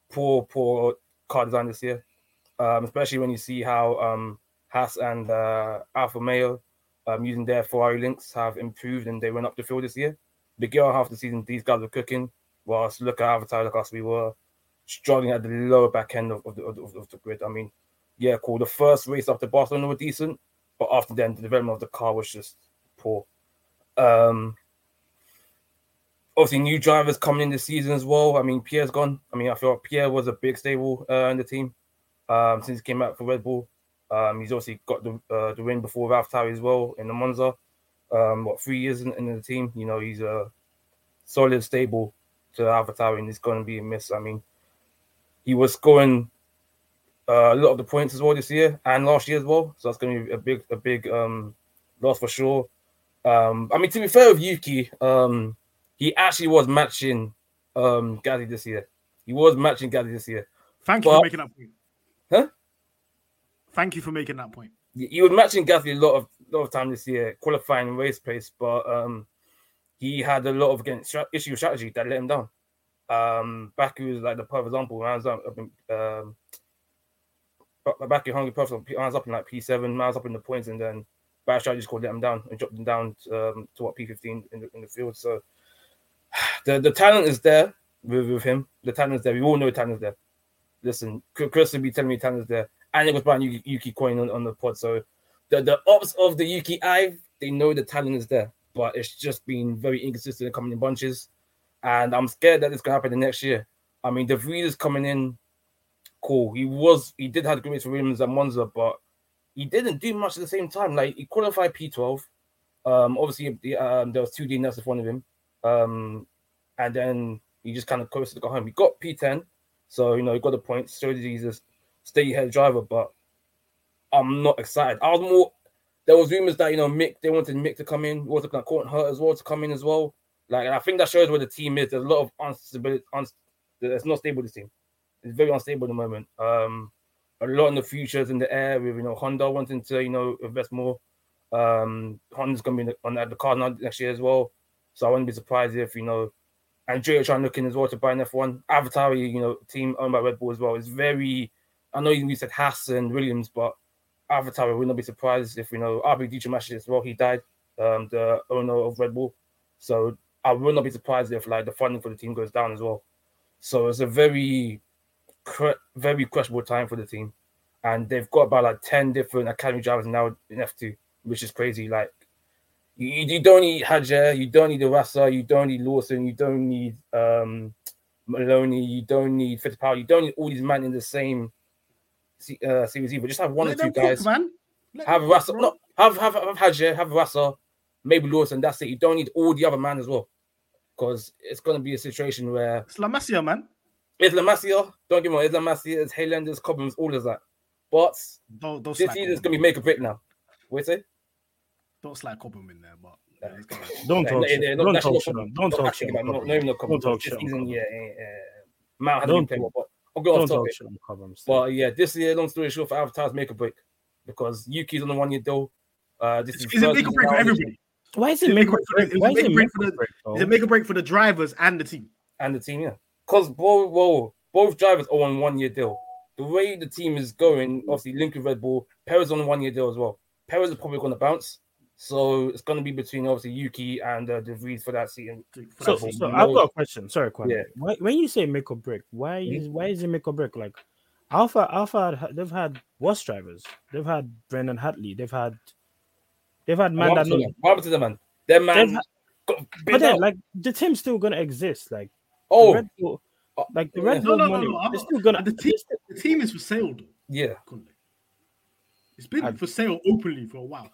Speaker 6: poor, poor car design this year, um, especially when you see how um, Haas and uh, Alfa Romeo um, using their Ferrari links have improved and they went up the field this year. The girl half the season, these guys were cooking, whilst look at AlphaTauri, like us, we were struggling at the lower back end of, of, the, of, of the grid. I mean, yeah, cool. The first race after Barcelona were decent, but after then, the development of the car was just poor. Um, obviously, new drivers coming in this season as well. I mean, Pierre's gone. I mean, I feel like Pierre was a big stable uh, in the team um, since he came out for Red Bull. Um, he's obviously got the uh, the win before AlphaTauri as well in the Monza. Um, what three years in, in the team? You know, he's a solid stable to AlphaTauri, and he's going to be a miss. I mean, he was scoring uh, a lot of the points as well this year and last year as well. So that's going to be a big, a big um, loss for sure. Um, I mean, to be fair with Yuki, um, he actually was matching um, Gaddy this year. He was matching Gaddy this year.
Speaker 4: Thank you for making that point.
Speaker 6: Huh?
Speaker 4: Thank you for making that point.
Speaker 6: He was matching Gasly a lot of lot of time this year, qualifying race pace, but um, he had a lot of again issue with strategy that let him down. Um, Baku is like the perfect example. Rounds up, up in, um, Ba- Baku Hungary perfect. Rounds up in like P seven, rounds up in the points, and then bad strategy called let him down and dropped him down um, to what P fifteen in the, in the field. So the the talent is there with, with him. The talent is there. We all know the talent is there. Listen, Chris will be telling me talent is there, and it was by Yuki, Yuki Coin on, on the pod. So the the ops of the Yuki Eye, they know the talent is there, but it's just been very inconsistent and coming in bunches. And I'm scared that it's gonna happen the next year. I mean, De Vries is coming in cool. He was he did have great Williams and Monza, but he didn't do much at the same time. Like he qualified P12, Um, obviously, um, there was two DNFs in front of him, um, and then he just kind of coasted to go home. He got P10, so you know he got the points. So he's a steady head driver, but I'm not excited. I was more. There was rumors that you know Mick they wanted Mick to come in, was looking at Colton Herta as well to come in as well. Like, I think that shows where the team is. There's a lot of instability. Unst- it's not stable. This team, it's very unstable at the moment. Um, a lot in the futures in the air with you know Honda wanting to you know invest more. Um, Honda's gonna be on the, the card next year as well. So I wouldn't be surprised if you know Andretti trying looking as well to buy an F1. AlphaTauri, you know, team owned by Red Bull as well. It's very I know you said Haas and Williams, but AlphaTauri would not be surprised if you know RB Didi Mateschitz as well. He died, um, the owner of Red Bull. So I would not be surprised if like the funding for the team goes down as well. So it's a very very questionable time for the team, and they've got about like ten different academy drivers now in F2, which is crazy. Like you, you don't need Hadjar, you don't need Iwasa, you don't need Lawson, you don't need um Maloney, you don't need Fittipaldi, you don't need all these men in the same uh, series either. Just have one
Speaker 4: Let
Speaker 6: or two guys.
Speaker 4: cook, man. Let
Speaker 6: have
Speaker 4: them cook,
Speaker 6: Russell,
Speaker 4: bro.
Speaker 6: no, have have have Hadjar, have Russell, maybe Lawson. That's it. You don't need all the other man as well, because it's going to be a situation where
Speaker 4: It's La Masia, man.
Speaker 6: it's La Masia. Don't get me wrong, it's La Masia, it's Haylanders, Cobhams, all of that. But
Speaker 4: Don't, don't
Speaker 6: this season's
Speaker 4: Cobham.
Speaker 6: going to be make a break now. Wait, say?
Speaker 4: Don't slack Cobham in there, but yeah, it's gonna-
Speaker 7: Don't talk
Speaker 6: yeah,
Speaker 7: shit.
Speaker 6: yeah, no,
Speaker 7: Don't talk shit.
Speaker 6: Cobham.
Speaker 7: Don't talk
Speaker 6: actually,
Speaker 7: shit.
Speaker 6: but no, even no Cobham.
Speaker 7: Don't talk
Speaker 6: This
Speaker 7: shit. on
Speaker 6: season,
Speaker 7: Cobham.
Speaker 6: yeah, yeah, uh, Mount hasn't been playing well, but I'll go off
Speaker 7: Don't
Speaker 6: topic.
Speaker 7: shit on Cobham. still.
Speaker 6: But yeah, this year, long story short, for AlphaTauri's make a break because Yuki's on the one year deal. Uh, this is
Speaker 4: Is it make or
Speaker 6: season
Speaker 4: break for everybody?
Speaker 7: Why is
Speaker 4: Is
Speaker 7: it
Speaker 4: it
Speaker 7: make
Speaker 4: make
Speaker 7: or
Speaker 4: or
Speaker 7: break?
Speaker 4: break-
Speaker 7: Why
Speaker 4: it
Speaker 7: is
Speaker 4: make
Speaker 7: it
Speaker 4: or break
Speaker 7: make
Speaker 4: for the- Is it make a break for the drivers and the team?
Speaker 6: and the team, yeah. Because both, well, both drivers are on one year deal. The way the team is going, obviously, linked with Red Bull, Perez on a one year deal as well. Perez is probably going to bounce. So it's going to be between obviously Yuki and uh, De Vries for that season.
Speaker 4: For
Speaker 7: So,
Speaker 4: that season?
Speaker 7: so
Speaker 6: you
Speaker 7: I've got a question. Sorry, Kwame.
Speaker 6: Yeah.
Speaker 7: Why, when you say make or break, why
Speaker 6: Mhm.
Speaker 7: is why is it make or break? Like Alpha, Alpha, they've had worse drivers. They've had Brendon Hartley. They've had they've had man
Speaker 6: what,
Speaker 7: that
Speaker 6: happened to
Speaker 7: know.
Speaker 6: them? what to them, man? Their man
Speaker 7: They've had-
Speaker 6: got
Speaker 7: But then, like the team's still gonna exist. Like the
Speaker 6: oh,
Speaker 7: Red Bull,
Speaker 6: uh,
Speaker 7: like the. Red
Speaker 4: No,
Speaker 7: Bull
Speaker 4: no, no,
Speaker 7: money.
Speaker 4: no, I'm
Speaker 7: still gonna.
Speaker 4: the team, the team is for sale, though.
Speaker 6: yeah.
Speaker 4: It's been
Speaker 7: I-
Speaker 4: for sale openly for a while.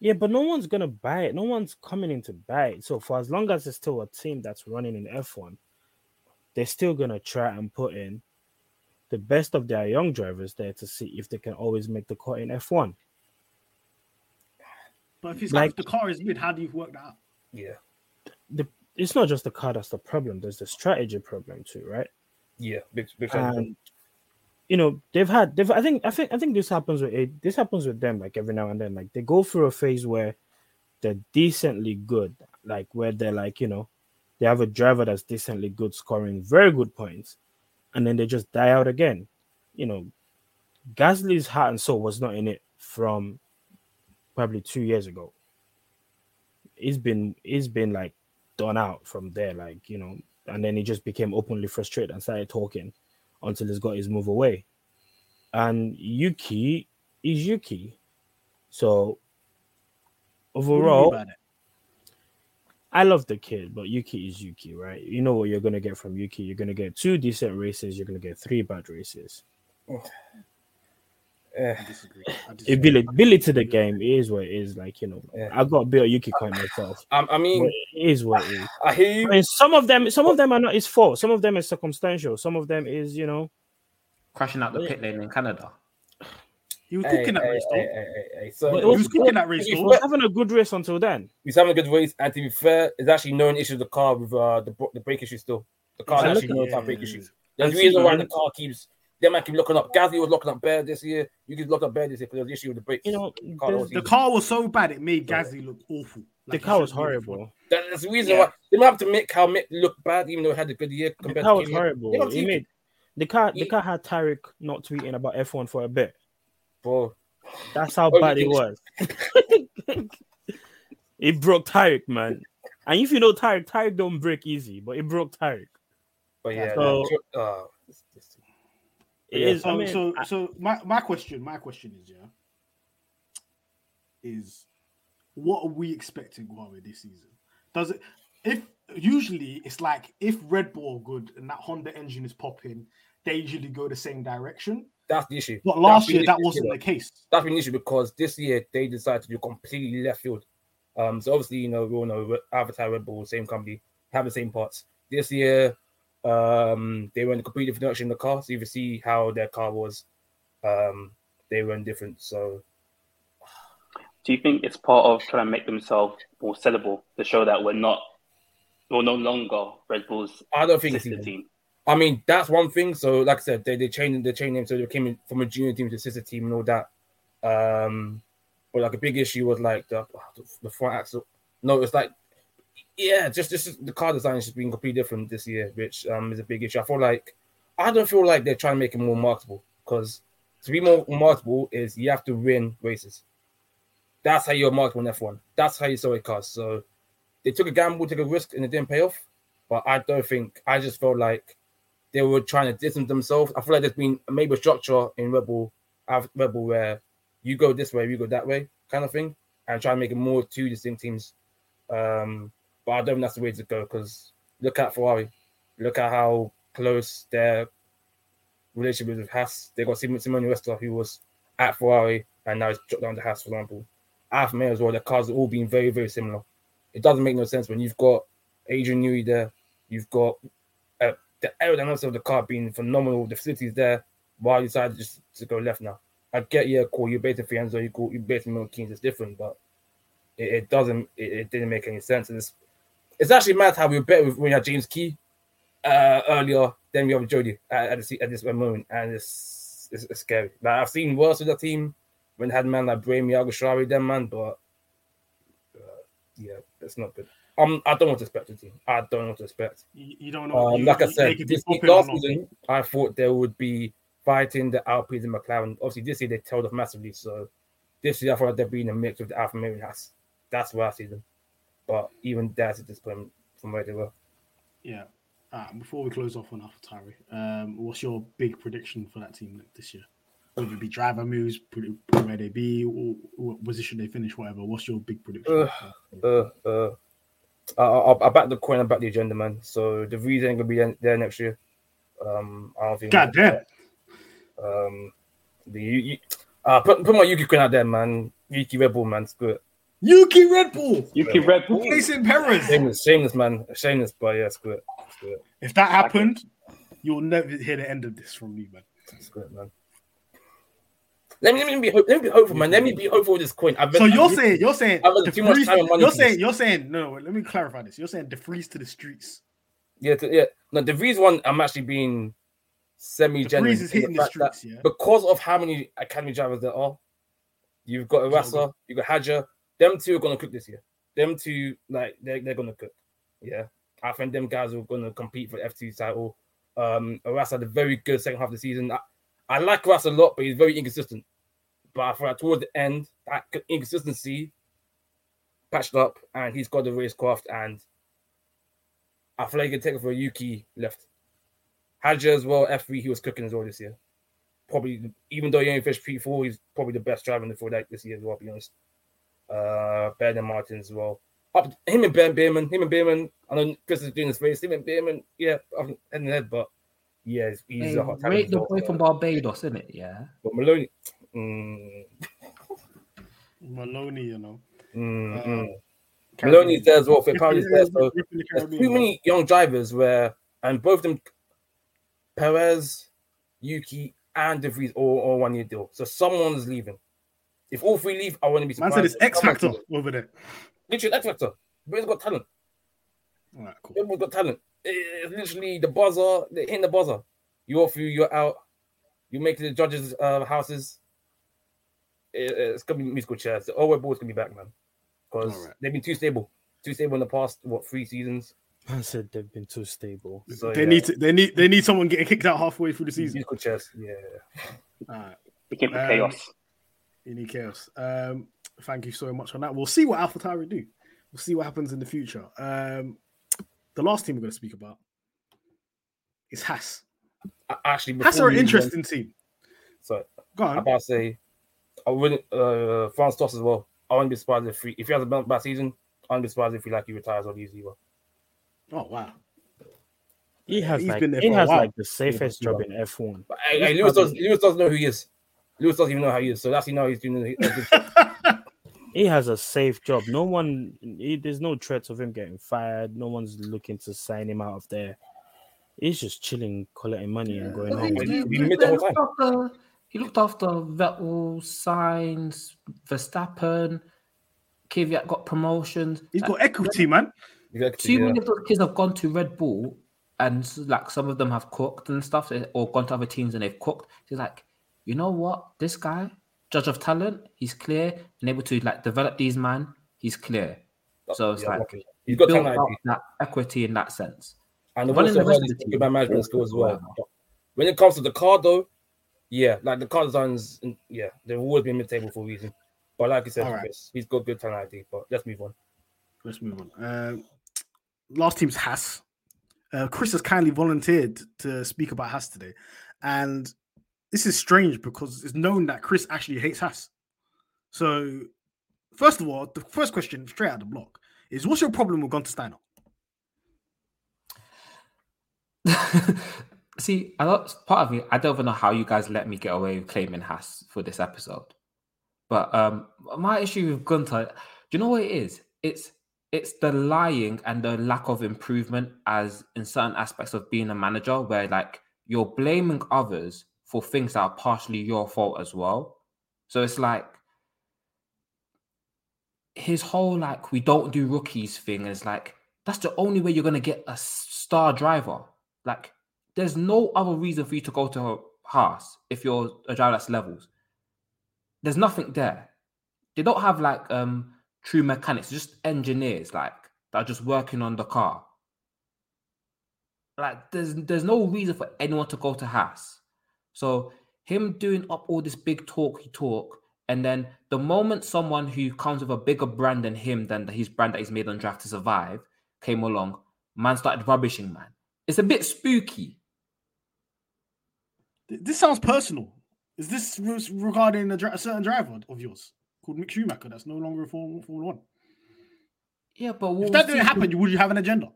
Speaker 7: Yeah, but no one's gonna buy it. No one's coming in to buy it. So for as long as it's still a team that's running in F1, they're still gonna try and put in the best of their young drivers there to see if they can always make the cut in F1.
Speaker 4: But if it's
Speaker 7: Like-
Speaker 4: like the car is mid, how do you work that out?
Speaker 6: Yeah,
Speaker 7: The it's not just the car that's the problem. There's the strategy problem too, right?
Speaker 6: yeah, big, big.
Speaker 7: And you know they've had they've I think I think I think this happens with it. This happens with them like every now and then. Like they go through a phase where they're decently good, like where they're like you know they have a driver that's decently good, scoring very good points, and then they just die out again. You know, Gasly's heart and soul was not in it from probably two years ago. He's been he's been like done out from there, like you know, and then he just became openly frustrated and started talking until he's got his move away. And Yuki is Yuki. So
Speaker 4: What do you mean
Speaker 7: overall. I love the kid, but Yuki is Yuki, right? You know what you're gonna get from Yuki. You're gonna get two decent races. You're gonna get three bad races.
Speaker 6: Eh,
Speaker 4: I disagree. I disagree.
Speaker 7: Ability, ability to the game is what it is. Like you know,
Speaker 6: Yeah.
Speaker 7: I got a bit of Yuki coin myself.
Speaker 6: I, I mean,
Speaker 7: it is what it is.
Speaker 6: I hear you.
Speaker 7: And some of them, some of them are not his fault. Some of them is circumstantial. Some of them is, you know,
Speaker 8: Crashing out the
Speaker 7: Yeah.
Speaker 8: pit lane in Canada.
Speaker 4: He was
Speaker 6: Hey,
Speaker 4: cooking that race,
Speaker 6: hey. So
Speaker 7: But it
Speaker 4: He
Speaker 7: was
Speaker 4: was cooking that race,
Speaker 6: He
Speaker 7: he was having a good race until then.
Speaker 6: he's having a good race, and to be fair, there's actually no issue with the car with uh, the the brake issue still. The car
Speaker 7: Yeah,
Speaker 6: actually
Speaker 7: look
Speaker 6: knows
Speaker 4: at-
Speaker 6: how
Speaker 4: yeah,
Speaker 6: brake
Speaker 4: yeah,
Speaker 6: issues.
Speaker 4: yeah.
Speaker 6: There's a reason why the car keeps. Them man keep looking up. Gasly was looking up Bear this year. You could look up Bear this year because there's an issue with the brakes.
Speaker 7: You know,
Speaker 6: Car
Speaker 7: there's-
Speaker 6: was
Speaker 4: The car was so bad it made Gasly look awful.
Speaker 7: the
Speaker 4: Like, he
Speaker 7: car was
Speaker 4: shouldn't be in
Speaker 7: horrible.
Speaker 6: That- That's the reason
Speaker 4: Yeah.
Speaker 6: why they don't have to make how Mick look bad, even though he had a good year
Speaker 7: The car
Speaker 6: to
Speaker 7: was
Speaker 6: Kimi.
Speaker 7: horrible.
Speaker 6: They don't
Speaker 7: He
Speaker 6: teach
Speaker 7: made the car. The
Speaker 6: He-
Speaker 7: car had Tarek not tweeting about F1 for a bit.
Speaker 6: bro.
Speaker 7: That's how
Speaker 6: Oh,
Speaker 7: bad it was. it broke Tarek, man. And if you know Tarek, Tarek don't break easy, but it broke Tarek.
Speaker 6: But yeah,
Speaker 7: So-
Speaker 6: that- uh, it's- it's-
Speaker 7: It
Speaker 6: Yeah.
Speaker 7: is.
Speaker 4: So,
Speaker 7: I mean,
Speaker 4: so,
Speaker 7: I-
Speaker 4: so my, my question, my question is, yeah, is what are we expecting Huawei this season? Does it if usually it's like if Red Bull are good and that Honda engine is popping, they usually go the same direction.
Speaker 6: that's the issue.
Speaker 4: But last year that wasn't the case.
Speaker 6: That's been the issue because this year they decided to do completely left field. Um, so obviously, you know, we all know AlphaTauri, Red Bull, same company, have the same parts. This year, um, they were in a completely different direction in the car. So you can see how their car was. Um, they were in different. So
Speaker 5: Do you think it's part of trying to make themselves more sellable to show that we're not, we're no longer Red Bull's
Speaker 6: I don't think it's even-
Speaker 5: team?
Speaker 6: I mean, that's one thing. So, like I said, they they changed they changed name, so they came in from a junior team to a sister team and all that. Um, but like a big issue was like the the front axle. No, it's like yeah, just just the car design has been completely different this year, which um is a big issue. I feel like I don't feel like they're trying to make it more marketable because to be more marketable is you have to win races. That's how you're marketable in F1. That's how you sell a car. So they took a gamble, took a risk, and it didn't pay off. But I don't think I just felt like they were trying to distance themselves. I feel like there's been maybe a structure in Rebel, Rebel where you go this way, you go that way, kind of thing, and try and make it more two distinct teams. Um, but I don't think that's the way to go because look at Ferrari, look at how close their relationship with Haas. They got Simon Simone Resta, who was at Ferrari and now he's dropped down to Haas, for example. Alfa Romeo as well. Their cars have all been very, very similar. It doesn't make no sense when you've got Adrian Newey there, you've got uh, the aerodynamics of the car being phenomenal, the facilities there. Why you decided just to go left now? I get yeah, cool. You're based in Faenza, you cool, you're based in Milton Keynes, it's different, but it, it doesn't, it, it didn't make any sense. And it's, it's actually mad how we were better with, when we had James Key uh, earlier than we have Jody at, at, this, at this moment, and it's, it's, it's scary. Like I've seen worse with the team when they had man like Jaime Alguersuari, them man, but uh, yeah, it's not good. Um, I don't want to expect the team. I don't know what to expect.
Speaker 4: You, you don't know.
Speaker 6: Um,
Speaker 4: you-
Speaker 6: like I said,
Speaker 4: they could be
Speaker 6: this last season, I thought there would be fighting the Alpines and McLaren. Obviously, this year they tailed off massively. So this year, I thought they'd be in a mix with the Romeo and That's where I see them. But even that's a disappointment from where they were.
Speaker 4: Yeah. Uh, before we close off on AlphaTauri, um, what's your big prediction for that team this year? Whether it be driver moves, put it where they be, or what position they finish, whatever. What's your big prediction?
Speaker 6: Uh, uh, I, I, I back the coin, I back the agenda, man. So the reason ain't gonna be there- there next year. Um, I don't think.
Speaker 4: God damn.
Speaker 6: Um, the you, you, uh, put put my Yuki coin out there, man. Yuki Red Bull, man. Screw it.
Speaker 4: Yuki Red Bull.
Speaker 5: Yuki Red Bull.
Speaker 4: Replacing Perez.
Speaker 6: Shameless, shameless, man. Shameless, but yeah, screw it. Screw it.
Speaker 4: If that happened, you'll never hear the end of this from me, man.
Speaker 6: Screw it, man. Let me, let me be hope, let me be hopeful, man. Let me be hopeful with this coin. I've
Speaker 4: So you're
Speaker 6: been-
Speaker 4: saying you're saying
Speaker 6: I've too much time and money
Speaker 4: you're saying
Speaker 6: this.
Speaker 4: you're saying no. Let me clarify this. You're saying De Vries to the streets.
Speaker 6: Yeah, to, yeah. No, De Vries one, I'm actually being semi genuine.
Speaker 4: Is hitting the streets, yeah.
Speaker 6: Because of how many academy drivers there are, you've got Iwasa, you've got Hadjar. Them two are gonna cook this year. Them two, like they're, they're gonna cook. Yeah, I think them guys are gonna compete for the F2 title. Um, Iwasa had a very good second half of the season. I, I like Iwasa a lot, but he's very inconsistent. But I like towards the end, that inconsistency patched up, and he's got the racecraft, and I feel like he can take it for a Yuki left. Hadjar as well, F3, he was cooking as well this year. Probably, even though he only finished P4, he's probably the best driver in the field like this year as well, I'll be honest. Uh, better than Martin as well. Up, him and Ben Bearman, him and Bearman, I know Chris is doing his face, him and Bearman, yeah, I'm head and head, but yeah, he's, he's
Speaker 8: Hey,
Speaker 6: a hot talent
Speaker 8: the boy from Barbados, isn't it? Yeah.
Speaker 6: But Maloney, mm,
Speaker 4: Maloney, you know.
Speaker 6: mm,
Speaker 4: Uh.
Speaker 6: Maloney's there as well. For
Speaker 4: Ripping-
Speaker 6: there, so
Speaker 4: ripping the
Speaker 6: there's too many young drivers where, and both of them, Perez, Yuki, and De Vries all, all one year deal. So someone's leaving. If all three leave, I want to
Speaker 4: be
Speaker 6: surprised.
Speaker 4: Man said it's X Factor over there.
Speaker 6: Literally X Factor. Everyone's got talent.
Speaker 4: All right, cool.
Speaker 6: Everyone's got talent. It's literally the buzzer, they hitting the buzzer. You're through, you're out. You make the judges' uh, houses. It- it's gonna be musical chairs. The Owen Ball's gonna be back, man. Because
Speaker 4: Alright.
Speaker 6: they've been too stable. Too stable in the past, what, three seasons?
Speaker 7: I said they've been too stable.
Speaker 6: So,
Speaker 4: they
Speaker 6: yeah.
Speaker 4: need to. They need. They need someone getting kicked out halfway through the season.
Speaker 6: Musical chairs, yeah.
Speaker 4: All right.
Speaker 5: Looking for
Speaker 4: Um,
Speaker 5: chaos.
Speaker 4: You need chaos. Um, thank you so much on that. We'll see what Alpha AlphaTauri do. We'll see what happens in the future. Um, the last team we're going to speak about is Haas.
Speaker 6: A- Actually,
Speaker 4: Haas are an
Speaker 6: we even-
Speaker 4: interesting team.
Speaker 6: So
Speaker 4: Go
Speaker 6: I'm
Speaker 4: on.
Speaker 6: about to say, I wouldn't. Uh, Franz Tost as well. I wouldn't be surprised if he, if he has a bad bad season. I wouldn't be surprised if he like he retires or leaves either.
Speaker 4: Oh wow.
Speaker 7: He has
Speaker 4: He's
Speaker 7: like
Speaker 4: been there
Speaker 7: he
Speaker 4: for a
Speaker 7: has
Speaker 4: while.
Speaker 7: like the safest job in F1.
Speaker 6: But Hey, hey, Lewis, does, Lewis doesn't know who he is. Lewis doesn't even know how he is. So that's he know he's doing. a- a good job.
Speaker 7: he has a safe job. No one, he, there's no threats of him getting fired. No one's looking to sign him out of there. He's just chilling, collecting money and going home.
Speaker 6: He, he mid the
Speaker 8: after, he looked after Vettel, Sainz, Verstappen. Kvyat got promotions.
Speaker 4: He's got uh, equity, man.
Speaker 6: Exactly,
Speaker 8: Too
Speaker 6: yeah.
Speaker 8: many of those kids have gone to Red Bull, and like some of them have cooked and stuff, or gone to other teams and they've cooked. He's like, you know what? This guy, judge of talent, he's clear and able to like develop these man. He's clear. So it's
Speaker 6: Yeah,
Speaker 8: like
Speaker 6: exactly. He's got
Speaker 8: built
Speaker 6: talent.
Speaker 8: up that equity in that sense.
Speaker 6: And I've
Speaker 8: Running
Speaker 6: also
Speaker 8: the rest
Speaker 6: heard
Speaker 8: of
Speaker 6: he's
Speaker 8: the
Speaker 6: good
Speaker 8: team,
Speaker 6: management
Speaker 8: awful
Speaker 6: skills as well.
Speaker 8: whatever.
Speaker 6: But when it comes to the car, though, yeah, like the car designs, mm, yeah, they've always been mid-table for a reason. But like you said,
Speaker 4: All right.
Speaker 6: Chris, he's got good talent ID. But let's move on.
Speaker 4: Let's move on. Uh, last team's Haas. Uh, Chris has kindly volunteered to speak about Haas today, and this is strange because it's known that Chris actually hates Haas. So, first of all, the first question straight out of the block is: What's your problem with Gunter Steiner?
Speaker 8: See, I part of me, I don't even know how you guys let me get away with claiming Haas for this episode. But um my issue with Gunter, do you know what it is? It's it's the lying and the lack of improvement as in certain aspects of being a manager where like you're blaming others for things that are partially your fault as well. So it's like his whole like we don't do rookies thing is like that's the only way you're gonna get a star driver. Like there's no other reason for you to go to Haas if you're a driver that's levels. There's nothing there. They don't have like um true mechanics, just engineers like that are just working on the car. Like there's there's no reason for anyone to go to Haas. So him doing up all this big talky talk, and then the moment someone who comes with a bigger brand than him than his brand that he's made on Drive to Survive came along, man started rubbishing man. It's a bit spooky.
Speaker 4: This sounds personal. Is this regarding a, dri- a certain driver of yours called Mick Schumacher that's no longer in Formula One?
Speaker 8: Yeah, but
Speaker 4: If that didn't happen, would you have an agenda?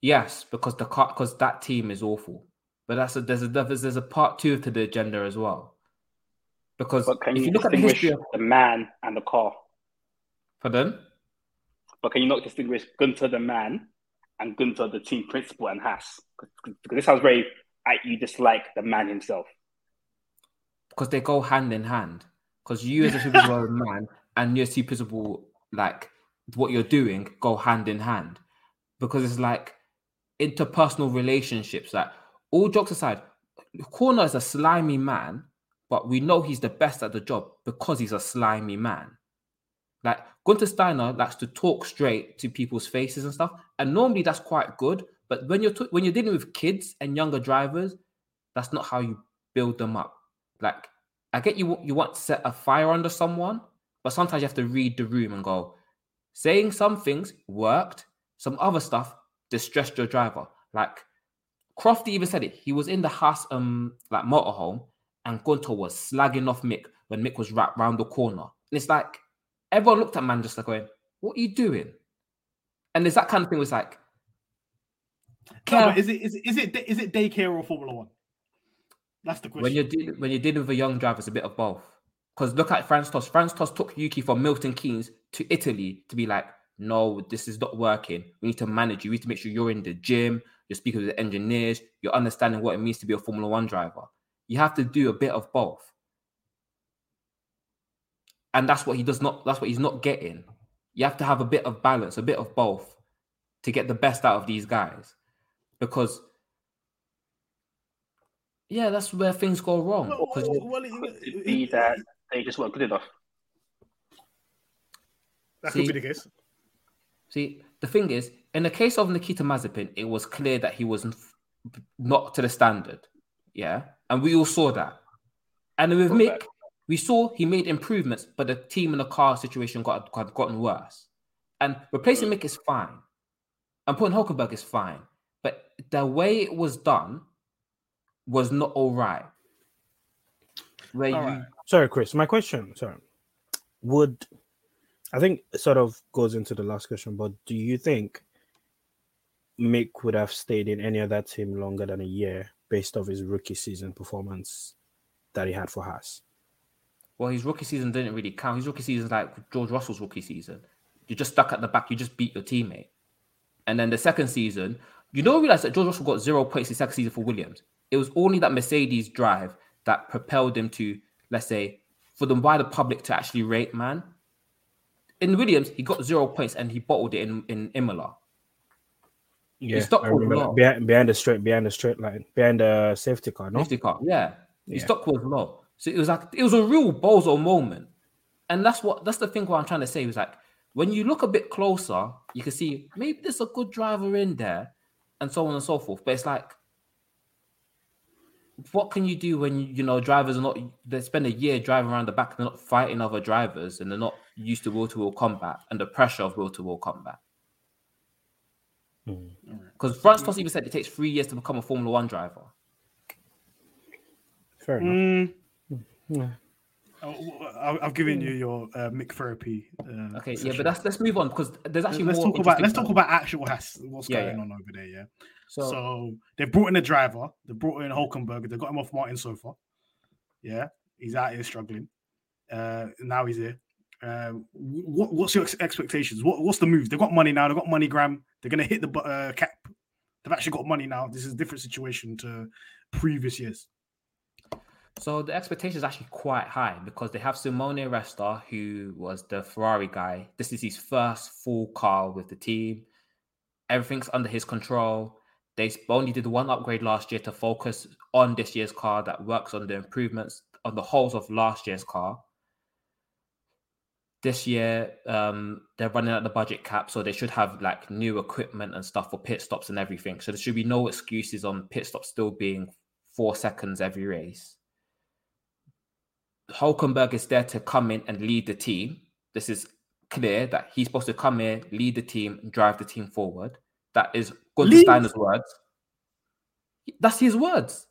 Speaker 8: Yes, because the car because that team is awful. But that's a there's a there's, a part two to the agenda as well. Because
Speaker 5: But can
Speaker 8: if
Speaker 5: you,
Speaker 8: you look at the history of
Speaker 5: the man and the car?
Speaker 8: pardon,
Speaker 5: But can you not distinguish Gunter the man and Gunter the team principal and Haas? Because this sounds very you dislike the man himself.
Speaker 8: because they go hand in hand. Because you as a are man and you as a principal, like what you're doing, go hand in hand. Because it's like interpersonal relationships. Like all jokes aside, Horner is a slimy man, but we know he's the best at the job because he's a slimy man. Like Gunter Steiner likes to talk straight to people's faces and stuff, and normally that's quite good. But when you're t- when you're dealing with kids and younger drivers, that's not how you build them up. Like I get you you want to set a fire under someone, but sometimes you have to read the room and go, saying some things worked, some other stuff distressed your driver. Like Crofty even said it. He was in the house um like motorhome and Gunter was slagging off Mick when Mick was right round the corner. And it's like everyone looked at man just like going, What are you doing? And there's that kind of thing was like
Speaker 4: No, is it is it is it is it daycare or Formula One? That's the question.
Speaker 8: when you're dealing when you're dealing with a young driver, it's a bit of both. Because look at Franz Tost. Franz Tost took Yuki from Milton Keynes to Italy to be like, no, this is not working. We need to manage you. We need to make sure you're in the gym, you're speaking with the engineers, you're understanding what it means to be a Formula One driver. You have to do a bit of both. And that's what he does not, that's what he's not getting. You have to have a bit of balance, a bit of both to get the best out of these guys. Because yeah, that's where things go wrong.
Speaker 4: Well,
Speaker 8: 'Cause
Speaker 4: well,
Speaker 8: you-
Speaker 4: well, it-
Speaker 5: Could
Speaker 4: it-
Speaker 5: it be that they just weren't good enough?
Speaker 4: that
Speaker 8: See-
Speaker 4: could be the case.
Speaker 8: See, the thing is, in the case of Nikita Mazepin, it was clear that he was not to the standard. Yeah. And we all saw that. And with Mick, we saw he made improvements, but the team and the car situation got, got gotten worse. And replacing Mick is fine. And putting Hulkenberg is fine. But the way it was done was not all right. Where
Speaker 4: All
Speaker 8: you
Speaker 4: right.
Speaker 7: Sorry, Chris. My question, sorry, would I think it sort of goes into the last question, but do you think Mick would have stayed in any other team longer than a year based off his rookie season performance that he had for Haas?
Speaker 8: well, his rookie season didn't really count. His rookie season is like George Russell's rookie season. You're just stuck at the back. You just beat your teammate. And then the second season, you don't realize that George Russell got zero points the second season for Williams. It was only that Mercedes drive that propelled him to, let's say, for them by the public to actually rate man. In Williams, he got zero points and he bottled it in, in Imola.
Speaker 7: Yeah,
Speaker 8: he
Speaker 7: stopped
Speaker 8: low.
Speaker 7: behind, behind the straight, behind the straight line, behind the safety car. No,
Speaker 8: Safety car, yeah. His
Speaker 7: Yeah.
Speaker 8: stock was low. So it was like it was a real bozo moment. And that's what that's the thing what I'm trying to say was like when you look a bit closer, you can see maybe there's a good driver in there and so on and so forth. But it's like what can you do when you know drivers are not they spend a year driving around the back and they're not fighting other drivers and they're not used to wheel to wheel combat and the pressure of wheel to wheel combat. Because Franz Tost even said it takes three years to become a Formula One driver.
Speaker 7: fair enough.
Speaker 4: Mm,
Speaker 7: Yeah.
Speaker 4: I'll, I've given you your uh, Mick therapy. Uh,
Speaker 8: Okay, yeah,
Speaker 4: session.
Speaker 8: but that's let's move on because there's actually
Speaker 4: let's
Speaker 8: more
Speaker 4: talk about let's talk about actual Haas, what's
Speaker 8: Yeah,
Speaker 4: going
Speaker 8: yeah.
Speaker 4: on over there. Yeah.
Speaker 8: So,
Speaker 4: So, they brought in a driver. They brought in Hulkenberg. They got him off Martin so far. Yeah, he's out here struggling. Uh, now he's here. Uh, what, what's your ex- expectations? What, what's the move? They've got money now. They've got money. Gram. They're gonna hit the uh, cap. They've actually got money now. This is a different situation to previous years.
Speaker 8: So the expectation is actually quite high because they have Simone Resta, who was the Ferrari guy. This is his first full car with the team. Everything's under his control. They only did one upgrade last year to focus on this year's car that works on the improvements on the holes of last year's car. This year, um, they're running at the budget cap, so they should have like new equipment and stuff for pit stops and everything. So there should be no excuses on pit stops still being four seconds every race. Hulkenberg is there to come in and lead the team. This is clear that he's supposed to come in, lead the team, and drive the team forward. That is Gunther Steiner's words. That's his words.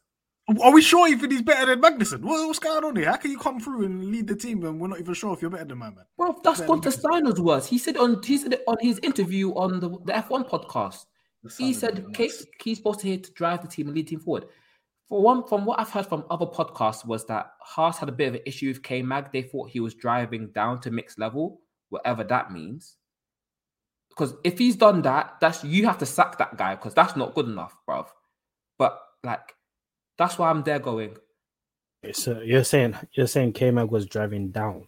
Speaker 4: Are we sure even he's better than Magnussen? What, what's going on here? How can you come through and lead the team and we're not even sure if you're better than my man?
Speaker 8: Bro, that's Gunther. Steiner's words. He said on he said on his interview on the, the F1 podcast. He said
Speaker 4: really
Speaker 8: Kate, he's supposed to here to drive the team and lead the team forward. For one, from what I've heard from other podcasts, was that Haas had a bit of an issue with K Mag. They thought he was driving down to Mick's level, whatever that means. Because if he's done that, that's you have to sack that guy because that's not good enough, bruv. But like, that's why I'm there going.
Speaker 7: So you're saying you're saying K Mag was driving down.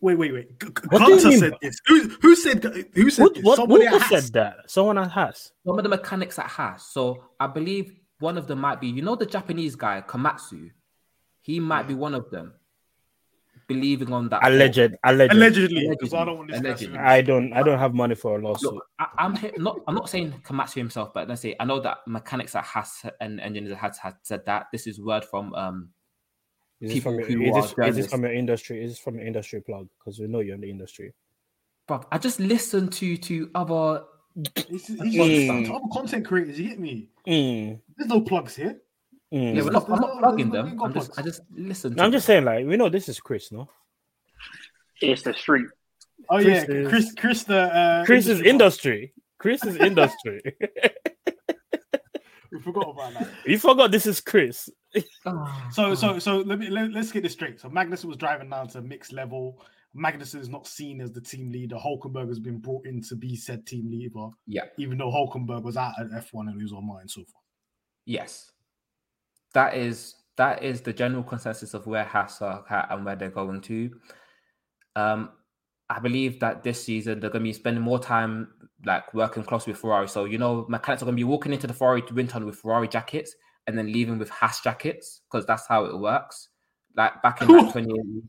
Speaker 4: Wait, wait, wait. G- G-
Speaker 7: What do you
Speaker 4: Gunter
Speaker 7: mean?
Speaker 4: said this. Who, who said who said
Speaker 7: What,
Speaker 4: this?
Speaker 7: what,
Speaker 4: Somebody
Speaker 7: who
Speaker 4: at
Speaker 7: said that? Someone at Haas.
Speaker 8: some of the mechanics at Haas. So I believe one of them might be, you know, the Japanese guy Komatsu. He might be one of them, believing on that.
Speaker 7: Alleged, alleged.
Speaker 4: Allegedly, because I don't want this
Speaker 8: Allegedly.
Speaker 7: I don't. I don't have money for a lawsuit.
Speaker 8: Look, I, I'm he- not. I'm not saying Komatsu himself, but let's say I know that mechanics at Haas and engineers at Haas had said that. This is word from um
Speaker 7: Is this,
Speaker 8: people
Speaker 7: from, your-
Speaker 8: who
Speaker 7: is,
Speaker 8: are
Speaker 7: this, is this from your industry? Is this from your industry plug? Because we know you're in the industry.
Speaker 8: Bruv, I just listen to to other.
Speaker 4: He's, he's
Speaker 7: Mm.
Speaker 4: other content creators. You get me?
Speaker 7: Mm,
Speaker 4: There's no plugs here.
Speaker 7: Mm.
Speaker 8: Yeah, we're not, I'm not plugging them. I'm just. I just listen.
Speaker 7: No, I'm
Speaker 8: to
Speaker 7: just saying, like we know this is Chris, no?
Speaker 5: It's the street.
Speaker 4: Oh
Speaker 7: Chris
Speaker 4: yeah,
Speaker 7: is-
Speaker 4: Chris, Chris, the uh,
Speaker 7: Chris is
Speaker 4: industry
Speaker 7: industry. Chris is industry.
Speaker 4: We forgot about that.
Speaker 7: you forgot this is Chris.
Speaker 8: Ah,
Speaker 4: So, so, so let me let, us get this straight. So Magnussen was driving down to Mick's level. Magnussen is not seen as the team leader. Hulkenberg has been brought in to be said team leader,
Speaker 8: yeah.
Speaker 4: even though Hulkenberg was out at F1 and he was on mine so far.
Speaker 8: Yes, that is that is the general consensus of where Haas are at and where they're going to. Um, I believe that this season they're going to be spending more time like working close with Ferrari. So you know, mechanics are going to be walking into the Ferrari wind tunnel with Ferrari jackets and then leaving with Haas jackets because that's how it works. Like back in like 2018.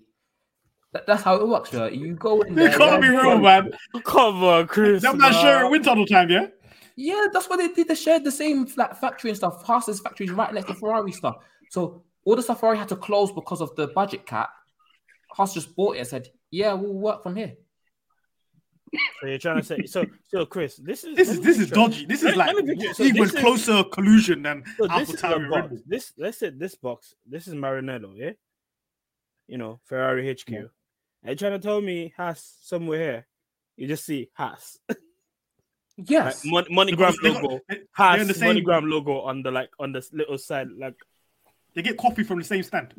Speaker 8: That- That's how it works. Right? You go in
Speaker 4: You
Speaker 8: there.
Speaker 4: can't be real, man.
Speaker 7: Come on, Chris.
Speaker 4: Them man sharing wind tunnel time, yeah.
Speaker 8: Yeah, that's what they did. They shared the same flat factory and stuff. Haas's factory is right next to Ferrari stuff. So all the stuff Ferrari had to close because of the budget cap. Haas just bought it and said, "Yeah, we'll work from here."
Speaker 7: So you're trying to say so so Chris, this is
Speaker 4: This is this is dodgy. This is like
Speaker 7: let me picture- so
Speaker 4: even
Speaker 7: this is-
Speaker 4: closer collusion than
Speaker 7: So this is
Speaker 4: Tauri
Speaker 7: the
Speaker 4: and Red. Bull.
Speaker 7: This let's say this box. This is Maranello, yeah. You know Ferrari HQ.
Speaker 4: Yeah.
Speaker 7: And you're trying to tell me Haas somewhere here. You just see Haas,
Speaker 8: Yes,
Speaker 7: like, Mon- MoneyGram
Speaker 4: got- they got-
Speaker 7: logo.
Speaker 4: they- they're
Speaker 7: Haas
Speaker 4: in the same-
Speaker 7: MoneyGram logo on the like on the little side. Like
Speaker 4: They get coffee from the same stand.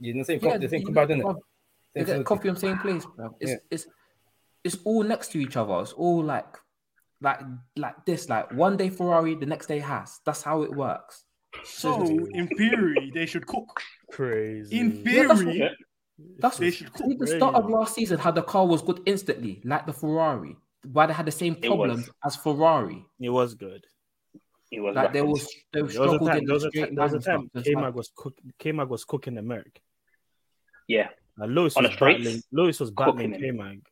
Speaker 6: You didn't say
Speaker 8: Yeah,
Speaker 6: yeah, the same
Speaker 8: you-
Speaker 6: compound, didn't it?
Speaker 8: They get coffee on the same place, bro. It's
Speaker 6: Yeah.
Speaker 8: it's it's all next to each other. It's all like like like this. Like one day Ferrari, the next day Haas. That's how it works.
Speaker 4: So in theory, they should cook.
Speaker 7: Crazy.
Speaker 4: In
Speaker 8: Yeah, that's
Speaker 4: theory,
Speaker 5: Yeah.
Speaker 8: That's
Speaker 4: they should cook.
Speaker 8: see, the start of last season how the car was good instantly, like the Ferrari. Why they had the same
Speaker 5: It
Speaker 8: problems as Ferrari.
Speaker 7: It was good.
Speaker 5: It was
Speaker 8: Like they was they
Speaker 7: There was a
Speaker 8: struggled
Speaker 7: time.
Speaker 8: in
Speaker 7: There was a
Speaker 8: straight
Speaker 7: time. There was a time. K
Speaker 8: like-
Speaker 7: Mag was cook. K Mag was cooking America.
Speaker 5: Yeah.
Speaker 7: And Lewis
Speaker 5: On
Speaker 7: was
Speaker 5: the straights,
Speaker 7: battling. Lewis was battling. K Mag.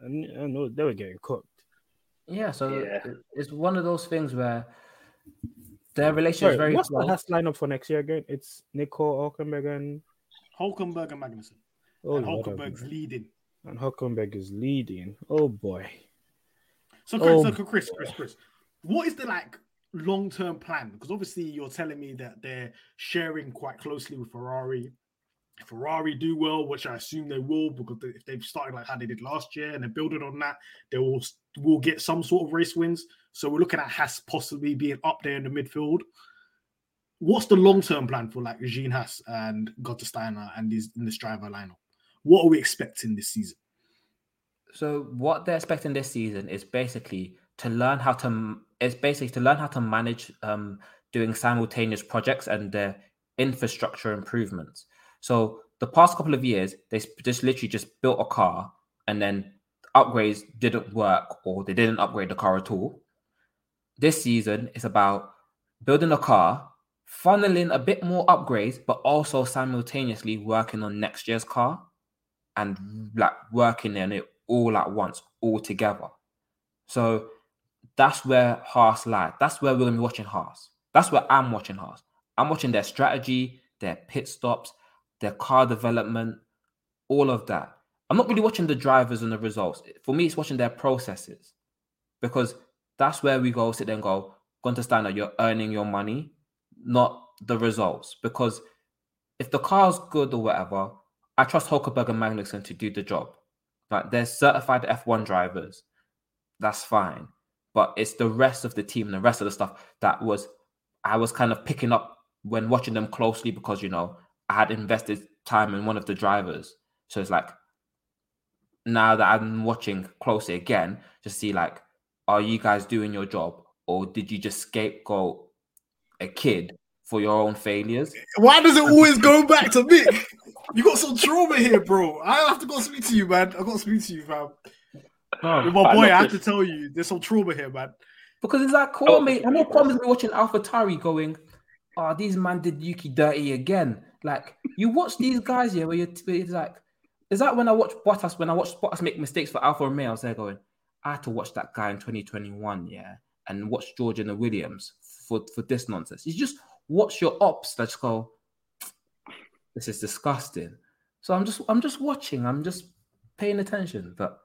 Speaker 7: And I know they were getting cooked.
Speaker 8: Yeah, so
Speaker 5: Yeah.
Speaker 8: it's one of those things where their relationship
Speaker 7: Sorry,
Speaker 8: is very
Speaker 7: what's
Speaker 8: close.
Speaker 7: the Haas lineup for next year again? It's Nico Hulkenberg and
Speaker 4: Hulkenberg and Magnussen.
Speaker 7: oh,
Speaker 4: and Hulkenberg's leading.
Speaker 7: and Hulkenberg is leading. Oh boy.
Speaker 4: So Chris,
Speaker 7: Oh,
Speaker 4: so Chris, Chris, Chris, what is the like long term plan? Because obviously you're telling me that they're sharing quite closely with Ferrari. If Ferrari do well, which I assume they will, because if they've started like how they did last year and they're building on that, they will will get some sort of race wins. So we're looking at Haas possibly being up there in the midfield. What's the long term plan for like Gene Haas and Gunther Steiner and these in this driver lineup? What are we expecting this season?
Speaker 8: So what they're expecting this season is basically to learn how to it's basically to learn how to manage um, doing simultaneous projects and their infrastructure improvements. So the past couple of years, they just literally just built a car and then upgrades didn't work or they didn't upgrade the car at all. This season is about building a car, funneling a bit more upgrades, but also simultaneously working on next year's car and like working on it all at once, all together. So that's where Haas lie. That's where we're gonna be watching Haas. That's where I'm watching Haas. I'm watching their strategy, their pit stops, their car development, all of that. I'm not really watching the drivers and the results. For me, it's watching their processes because that's where we go sit there and go, Gunter Steiner, you're earning your money, not the results. Because if the car's good or whatever, I trust Hulkenberg and Magnussen to do the job. Like they're certified F1 drivers. That's fine. But it's the rest of the team and the rest of the stuff that was I was kind of picking up when watching them closely because you know I had invested time in one of the drivers. So it's like now that I'm watching closely again to see like, are you guys doing your job or did you just scapegoat a kid for your own failures?
Speaker 4: Why does it always go back to Mick? You got some trauma here, bro. I have to go speak to you, man. I got to speak to you, fam. With my boy,
Speaker 5: love
Speaker 4: I have to tell you, there's some trauma here, man.
Speaker 8: Because it's like
Speaker 5: Oh,
Speaker 8: Kwame. I know Kwame's been watching AlphaTauri going, oh, these man did Yuki dirty again. Like, you watch these guys here where you're where it's like, is that when I watch Bottas, when I watch Bottas make mistakes for Alfa Romeo, I was there going, I had to watch that guy in 2021, yeah, and watch George and the Williams for, for this nonsense. You just watch your ops that just go, this is disgusting. So I'm just I'm just watching, I'm just paying attention. But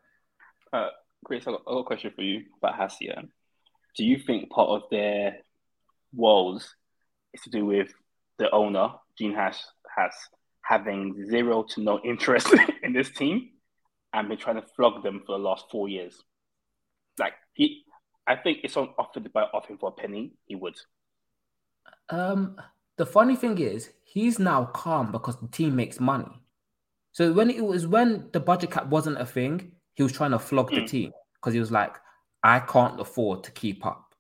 Speaker 5: Uh, Chris, I got, I got a question for you about Hasia. Do you think part of their woes is to do with the owner, Gene Haas, has having zero to no interest in this team and been trying to flog them for the last four years? Like he, I think if someone offered off him for a penny, he would.
Speaker 8: Um, the funny thing is, he's now calm because the team makes money. So when it was when the budget cap wasn't a thing, he was trying to flog the
Speaker 5: Mm.
Speaker 8: team because he was like, I can't afford to keep up.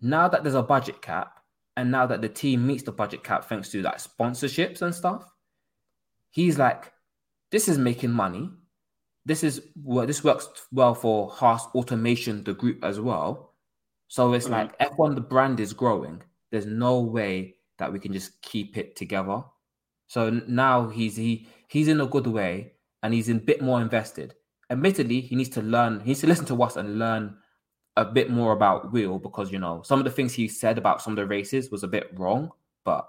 Speaker 8: Now that there's a budget cap, and now that the team meets the budget cap thanks to like sponsorships and stuff, he's like, this is making money. This is well, this works well for Haas Automation, the group as well. So it's
Speaker 5: Mhm.
Speaker 8: like F1, the brand is growing. There's no way that we can just keep it together. So now he's he he's in a good way and he's a bit more invested. Admittedly, he needs to learn, he needs to listen to us and learn a bit more about Will because you know some of the things he said about some of the races was a bit wrong, but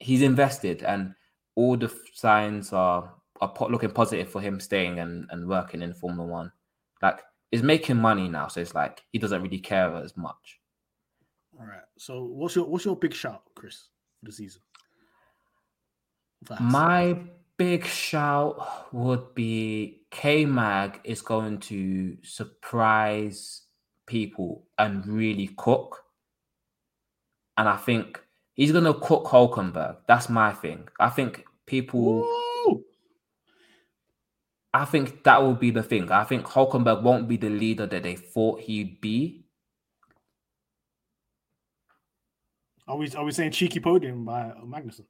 Speaker 8: he's invested and all the signs are are looking positive for him staying and, and working in Formula One. Like he's making money now, so it's like he doesn't really care as much.
Speaker 4: All right. So what's your what's your big shout, Chris, for the season? Haas?
Speaker 8: My big shout would be K Mag is going to surprise people and really cook. And I think he's going to cook Hulkenberg. That's my thing. I think people,
Speaker 4: Woo!
Speaker 8: I think that will be the thing. I think Hulkenberg won't be the leader that they thought he'd be.
Speaker 4: Are we are we saying cheeky podium by Magnussen?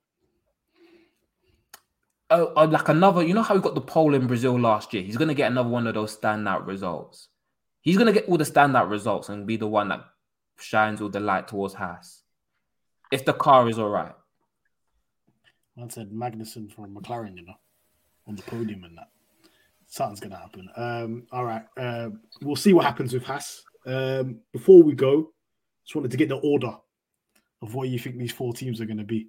Speaker 8: Oh, oh, like another. You know how he got the pole in Brazil last year. He's gonna get another one of those standout results. He's gonna get all the standout results and be the one that shines all the light towards Haas. If the car is all right.
Speaker 4: I said Magnussen from McLaren, you know, on the podium and that. Something's gonna happen. Um, all right. Uh, we'll see what happens with Haas. Um, before we go, just wanted to get the order of what you think these four teams are gonna be.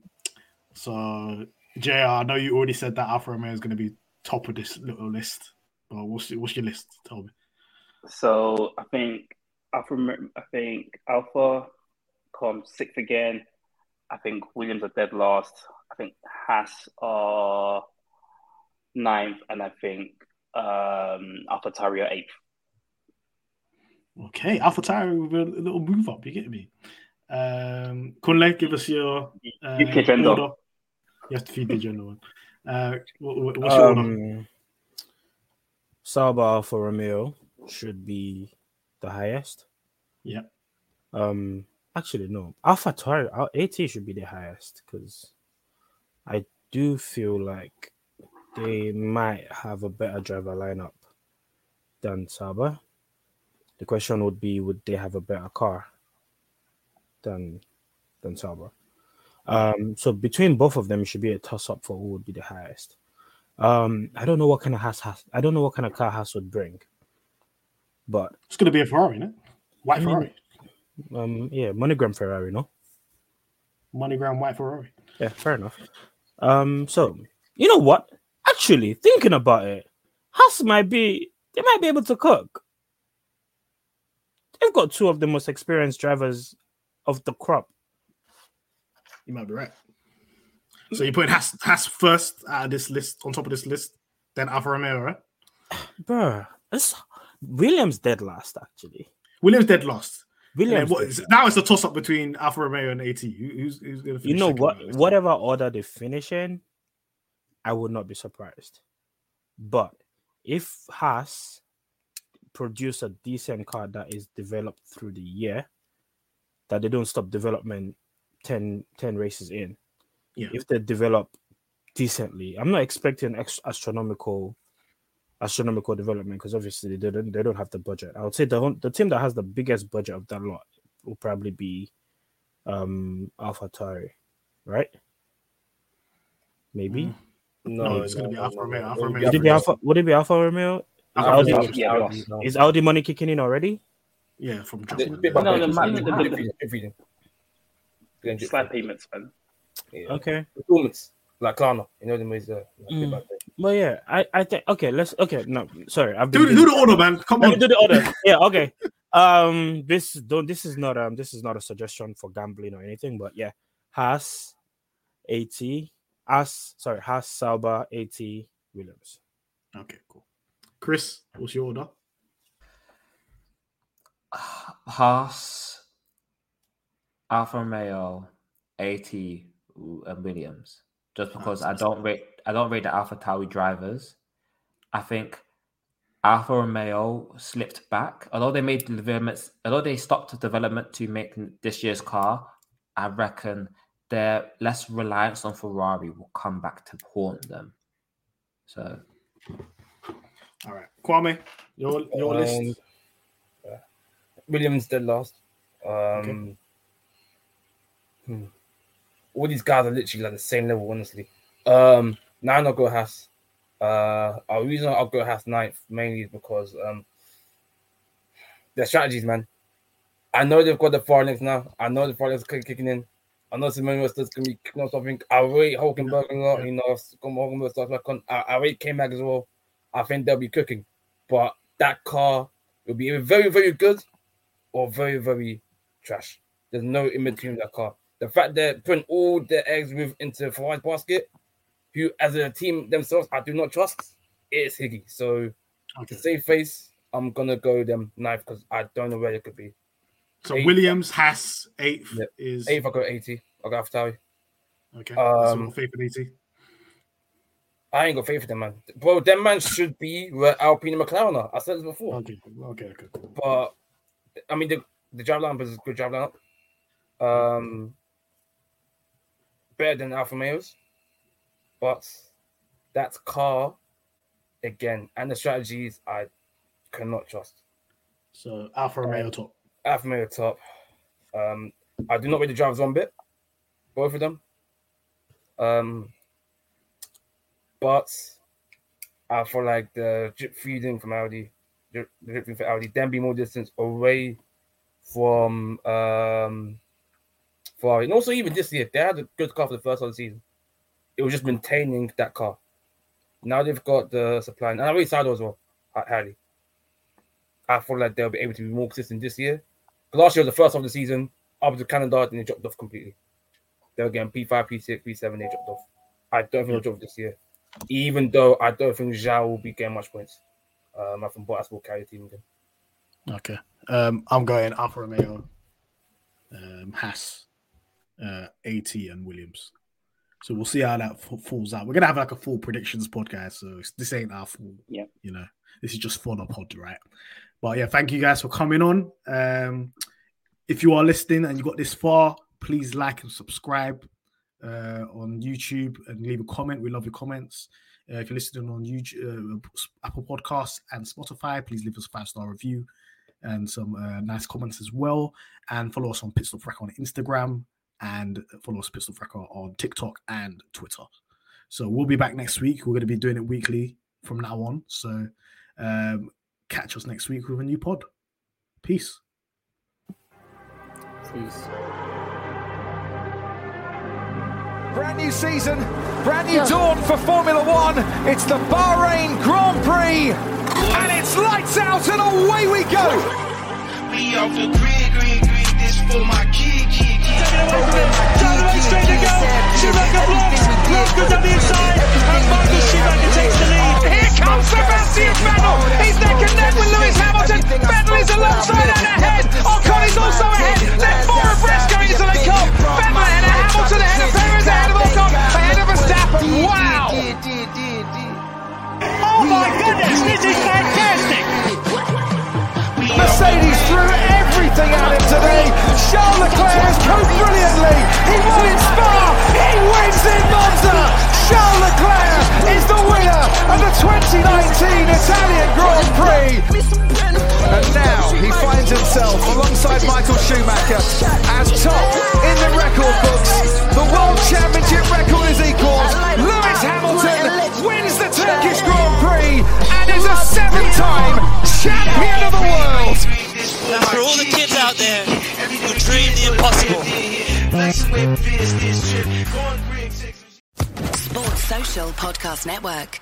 Speaker 4: So JL, I know you already said that Alfa Romeo is gonna be top of this little list. But what's what's your list? Tell me.
Speaker 5: So I think Alpha, I think Alpha comes sixth again. I think Williams are dead last. I think Haas are ninth, and I think um, AlphaTauri are eighth.
Speaker 4: Okay, AlphaTauri with a little move up. You get me? Um, Kunle, give us your uh,
Speaker 5: UK gender.
Speaker 4: order. You have to feed the general one. Uh, what, what- what's your order?
Speaker 7: Um, Sauber Alfa Romeo should be the highest.
Speaker 4: Yeah.
Speaker 7: Um, actually, no. AlphaTauri, Al- AT should be the highest because I do feel like they might have a better driver lineup than Sauber. The question would be, would they have a better car than than Sauber? Um, so between both of them, it should be a toss up for who would be the highest. Um, I don't know what kind of Haas has. I don't know what kind of car Haas would bring, but
Speaker 4: It's gonna be a Ferrari, isn't it? White
Speaker 7: I mean-
Speaker 4: Ferrari,
Speaker 7: um, yeah, MoneyGram Ferrari, no.
Speaker 4: MoneyGram white Ferrari.
Speaker 7: Yeah, fair enough. Um, so you know what? Actually, thinking about it, Haas might be they might be able to cook. They've got two of the most experienced drivers of the crop.
Speaker 4: You might be right. So you put Has Haas first out of this list, on top of this list, then Alfa Romeo, right?
Speaker 7: Bruh, this Williams dead last actually.
Speaker 4: Williams dead last.
Speaker 7: Williams
Speaker 4: what
Speaker 7: dead
Speaker 4: now it's a toss up between Alfa Romeo and AT. Who- Who's, who's gonna finish
Speaker 7: you
Speaker 4: know
Speaker 7: what? Whatever order they finish in, I would not be surprised. But if Haas produce a decent car that is developed through the year, that they don't stop development 10, 10 races in,
Speaker 4: Yeah.
Speaker 7: if they develop decently, I'm not expecting ex- astronomical astronomical development because obviously they don't they don't have the budget. I would say the the team that has the biggest budget of that lot will probably be um AlphaTauri, right? Maybe.
Speaker 4: No, it's gonna be Alfa Romeo. Alfa Romeo.
Speaker 7: Would it be Alpha? Would it be Alfa Romeo? Is
Speaker 4: Alfa
Speaker 7: Audi,
Speaker 4: Romeo.
Speaker 7: Is Audi money kicking in already?
Speaker 4: Yeah, from
Speaker 6: The-
Speaker 4: Japan.
Speaker 6: bit by
Speaker 5: No,
Speaker 6: bit,
Speaker 5: the
Speaker 6: just
Speaker 5: man-
Speaker 6: everything,
Speaker 5: the- the-
Speaker 6: everything, everything.
Speaker 5: Slight payments, man.
Speaker 6: Yeah.
Speaker 7: Okay.
Speaker 6: Installments, like Klarna, you know them ways. Uh, like
Speaker 7: Mm.
Speaker 6: bit by bit.
Speaker 7: Well, yeah, I, I think okay. Let's okay. No, sorry, I've
Speaker 4: Do,
Speaker 7: been
Speaker 4: do the order, man. Come on.
Speaker 7: do the order. yeah, okay. Um, this don't. This is not um. This is not a suggestion for gambling or anything. But yeah, Haas, At, As. Sorry, Haas, Sauber, At, Williams.
Speaker 4: Okay, cool. Chris, what's your order?
Speaker 8: Haas, Alfa Romeo, AT, and Williams. Just because I don't rate, I don't rate the AlphaTauri drivers. I think Alfa Romeo slipped back. Although they made developments, although they stopped development to make this year's car, I reckon their less reliance on Ferrari will come back to haunt them. So
Speaker 4: All right, Kwame, your your
Speaker 6: Um,
Speaker 4: list.
Speaker 6: Williams dead last. Um, hmm. All these guys are literally like the same level, honestly. Um, nine I'll go Haas. Uh, our reason I'll go Haas ninth mainly is because um, their strategies, man. I know they've got the far links now. I know the far links are kicking in. I know Simone Resta's gonna be kicking off something. I rate Hulkenberg a lot. You know, come Hulkenberg stuff like on. I, I rate K Mag as well. I think they'll be cooking, but that car will be very, very good or very, very trash. There's no in between that car. The fact they're putting all their eggs with into Ferrari's basket, who as a team themselves I do not trust, it's Higgy. So
Speaker 4: Okay.
Speaker 6: to save face, I'm gonna go them ninth because I don't know where they could be.
Speaker 4: So
Speaker 6: eight.
Speaker 4: Williams, Haas, eighth
Speaker 6: Yep.
Speaker 4: is
Speaker 6: Eighth, I go 80. I'll go AlphaTauri.
Speaker 4: okay.
Speaker 6: um,
Speaker 4: so faith in AT.
Speaker 6: I ain't got faith in them, man. Bro, them man should be where Alpine and McLaren are. I said this before.
Speaker 4: Okay, okay, okay.
Speaker 6: But I mean, the the drive lineup is a good drive lineup. Um, better than Alfa Males, but that car again and the strategies I cannot trust.
Speaker 4: So Alfa Romeo top.
Speaker 6: Alfa Romeo top. Um, I do not read the drivers one bit, both of them. Um, but I feel like the drip feeding from Audi, drip for Audi, then be more distance away from um Ferrari. And also even this year, they had a good car for the first half of the season. It was just maintaining that car. Now they've got the supply, and I really side as well, highly. I feel like they'll be able to be more consistent this year. Last year was the first half of the season, up to Canada, and they dropped off completely. They were getting P5, P6, P7, they dropped off. I don't think they'll drop this year. Even though I don't think Zhou will be getting much points. Um, I think Bottas will carry the team again.
Speaker 4: Okay. Um, I'm going Alfa Romeo, um, Haas, uh, AT, and Williams. So we'll see how that f- falls out. We're gonna have like a full predictions podcast, so it's- this ain't our full.
Speaker 5: Yeah.
Speaker 4: You know, this is just for the pod, right? But yeah, thank you guys for coming on. Um, if you are listening and you got this far, please like and subscribe uh, on YouTube and leave a comment. We love your comments. Uh, if you're listening on YouTube, uh, Apple Podcasts and Spotify, please leave us a five star review and some uh, nice comments as well. And follow us on Stop Record on Instagram and follow us Stop Record on TikTok and Twitter. So we'll be back next week. We're going to be doing it weekly from now on. So um, catch us next week with a new pod. Peace.
Speaker 8: Peace.
Speaker 1: Brand new season, brand new dawn for Formula One. It's the Bahrain Grand Prix, and it's lights out and away we go.
Speaker 2: We off the grid, grid, grid. This for my kid, kid, kid.
Speaker 3: Donovan straight to go. Schumacher blocks. Roscoe's on the inside. And Michael Schumacher takes the lead.
Speaker 1: Here comes Sebastian Vettel. He's neck and neck with Lewis Hamilton. Vettel is alongside and ahead. Ocon is also ahead. They're four abreast going into the cup. Vettel ahead of Hamilton, ahead of Perez,
Speaker 3: Oh my goodness, this is fantastic.
Speaker 1: Mercedes threw everything at him today. Charles Leclerc has come brilliantly. He won in Spa. He wins in Monza. Charles Leclerc is the winner of the 2019 Italian Grand Prix. And now he finds himself alongside Michael Schumacher as top in the record books. The World Championship record is equalled. Lewis Hamilton wins the Turkish Grand Prix and is a seven-time champion of the world.
Speaker 3: For all the kids out there who dream the impossible.
Speaker 2: Flexing with business trip. Going Greg, Texas.
Speaker 9: Sports Social Podcast Network.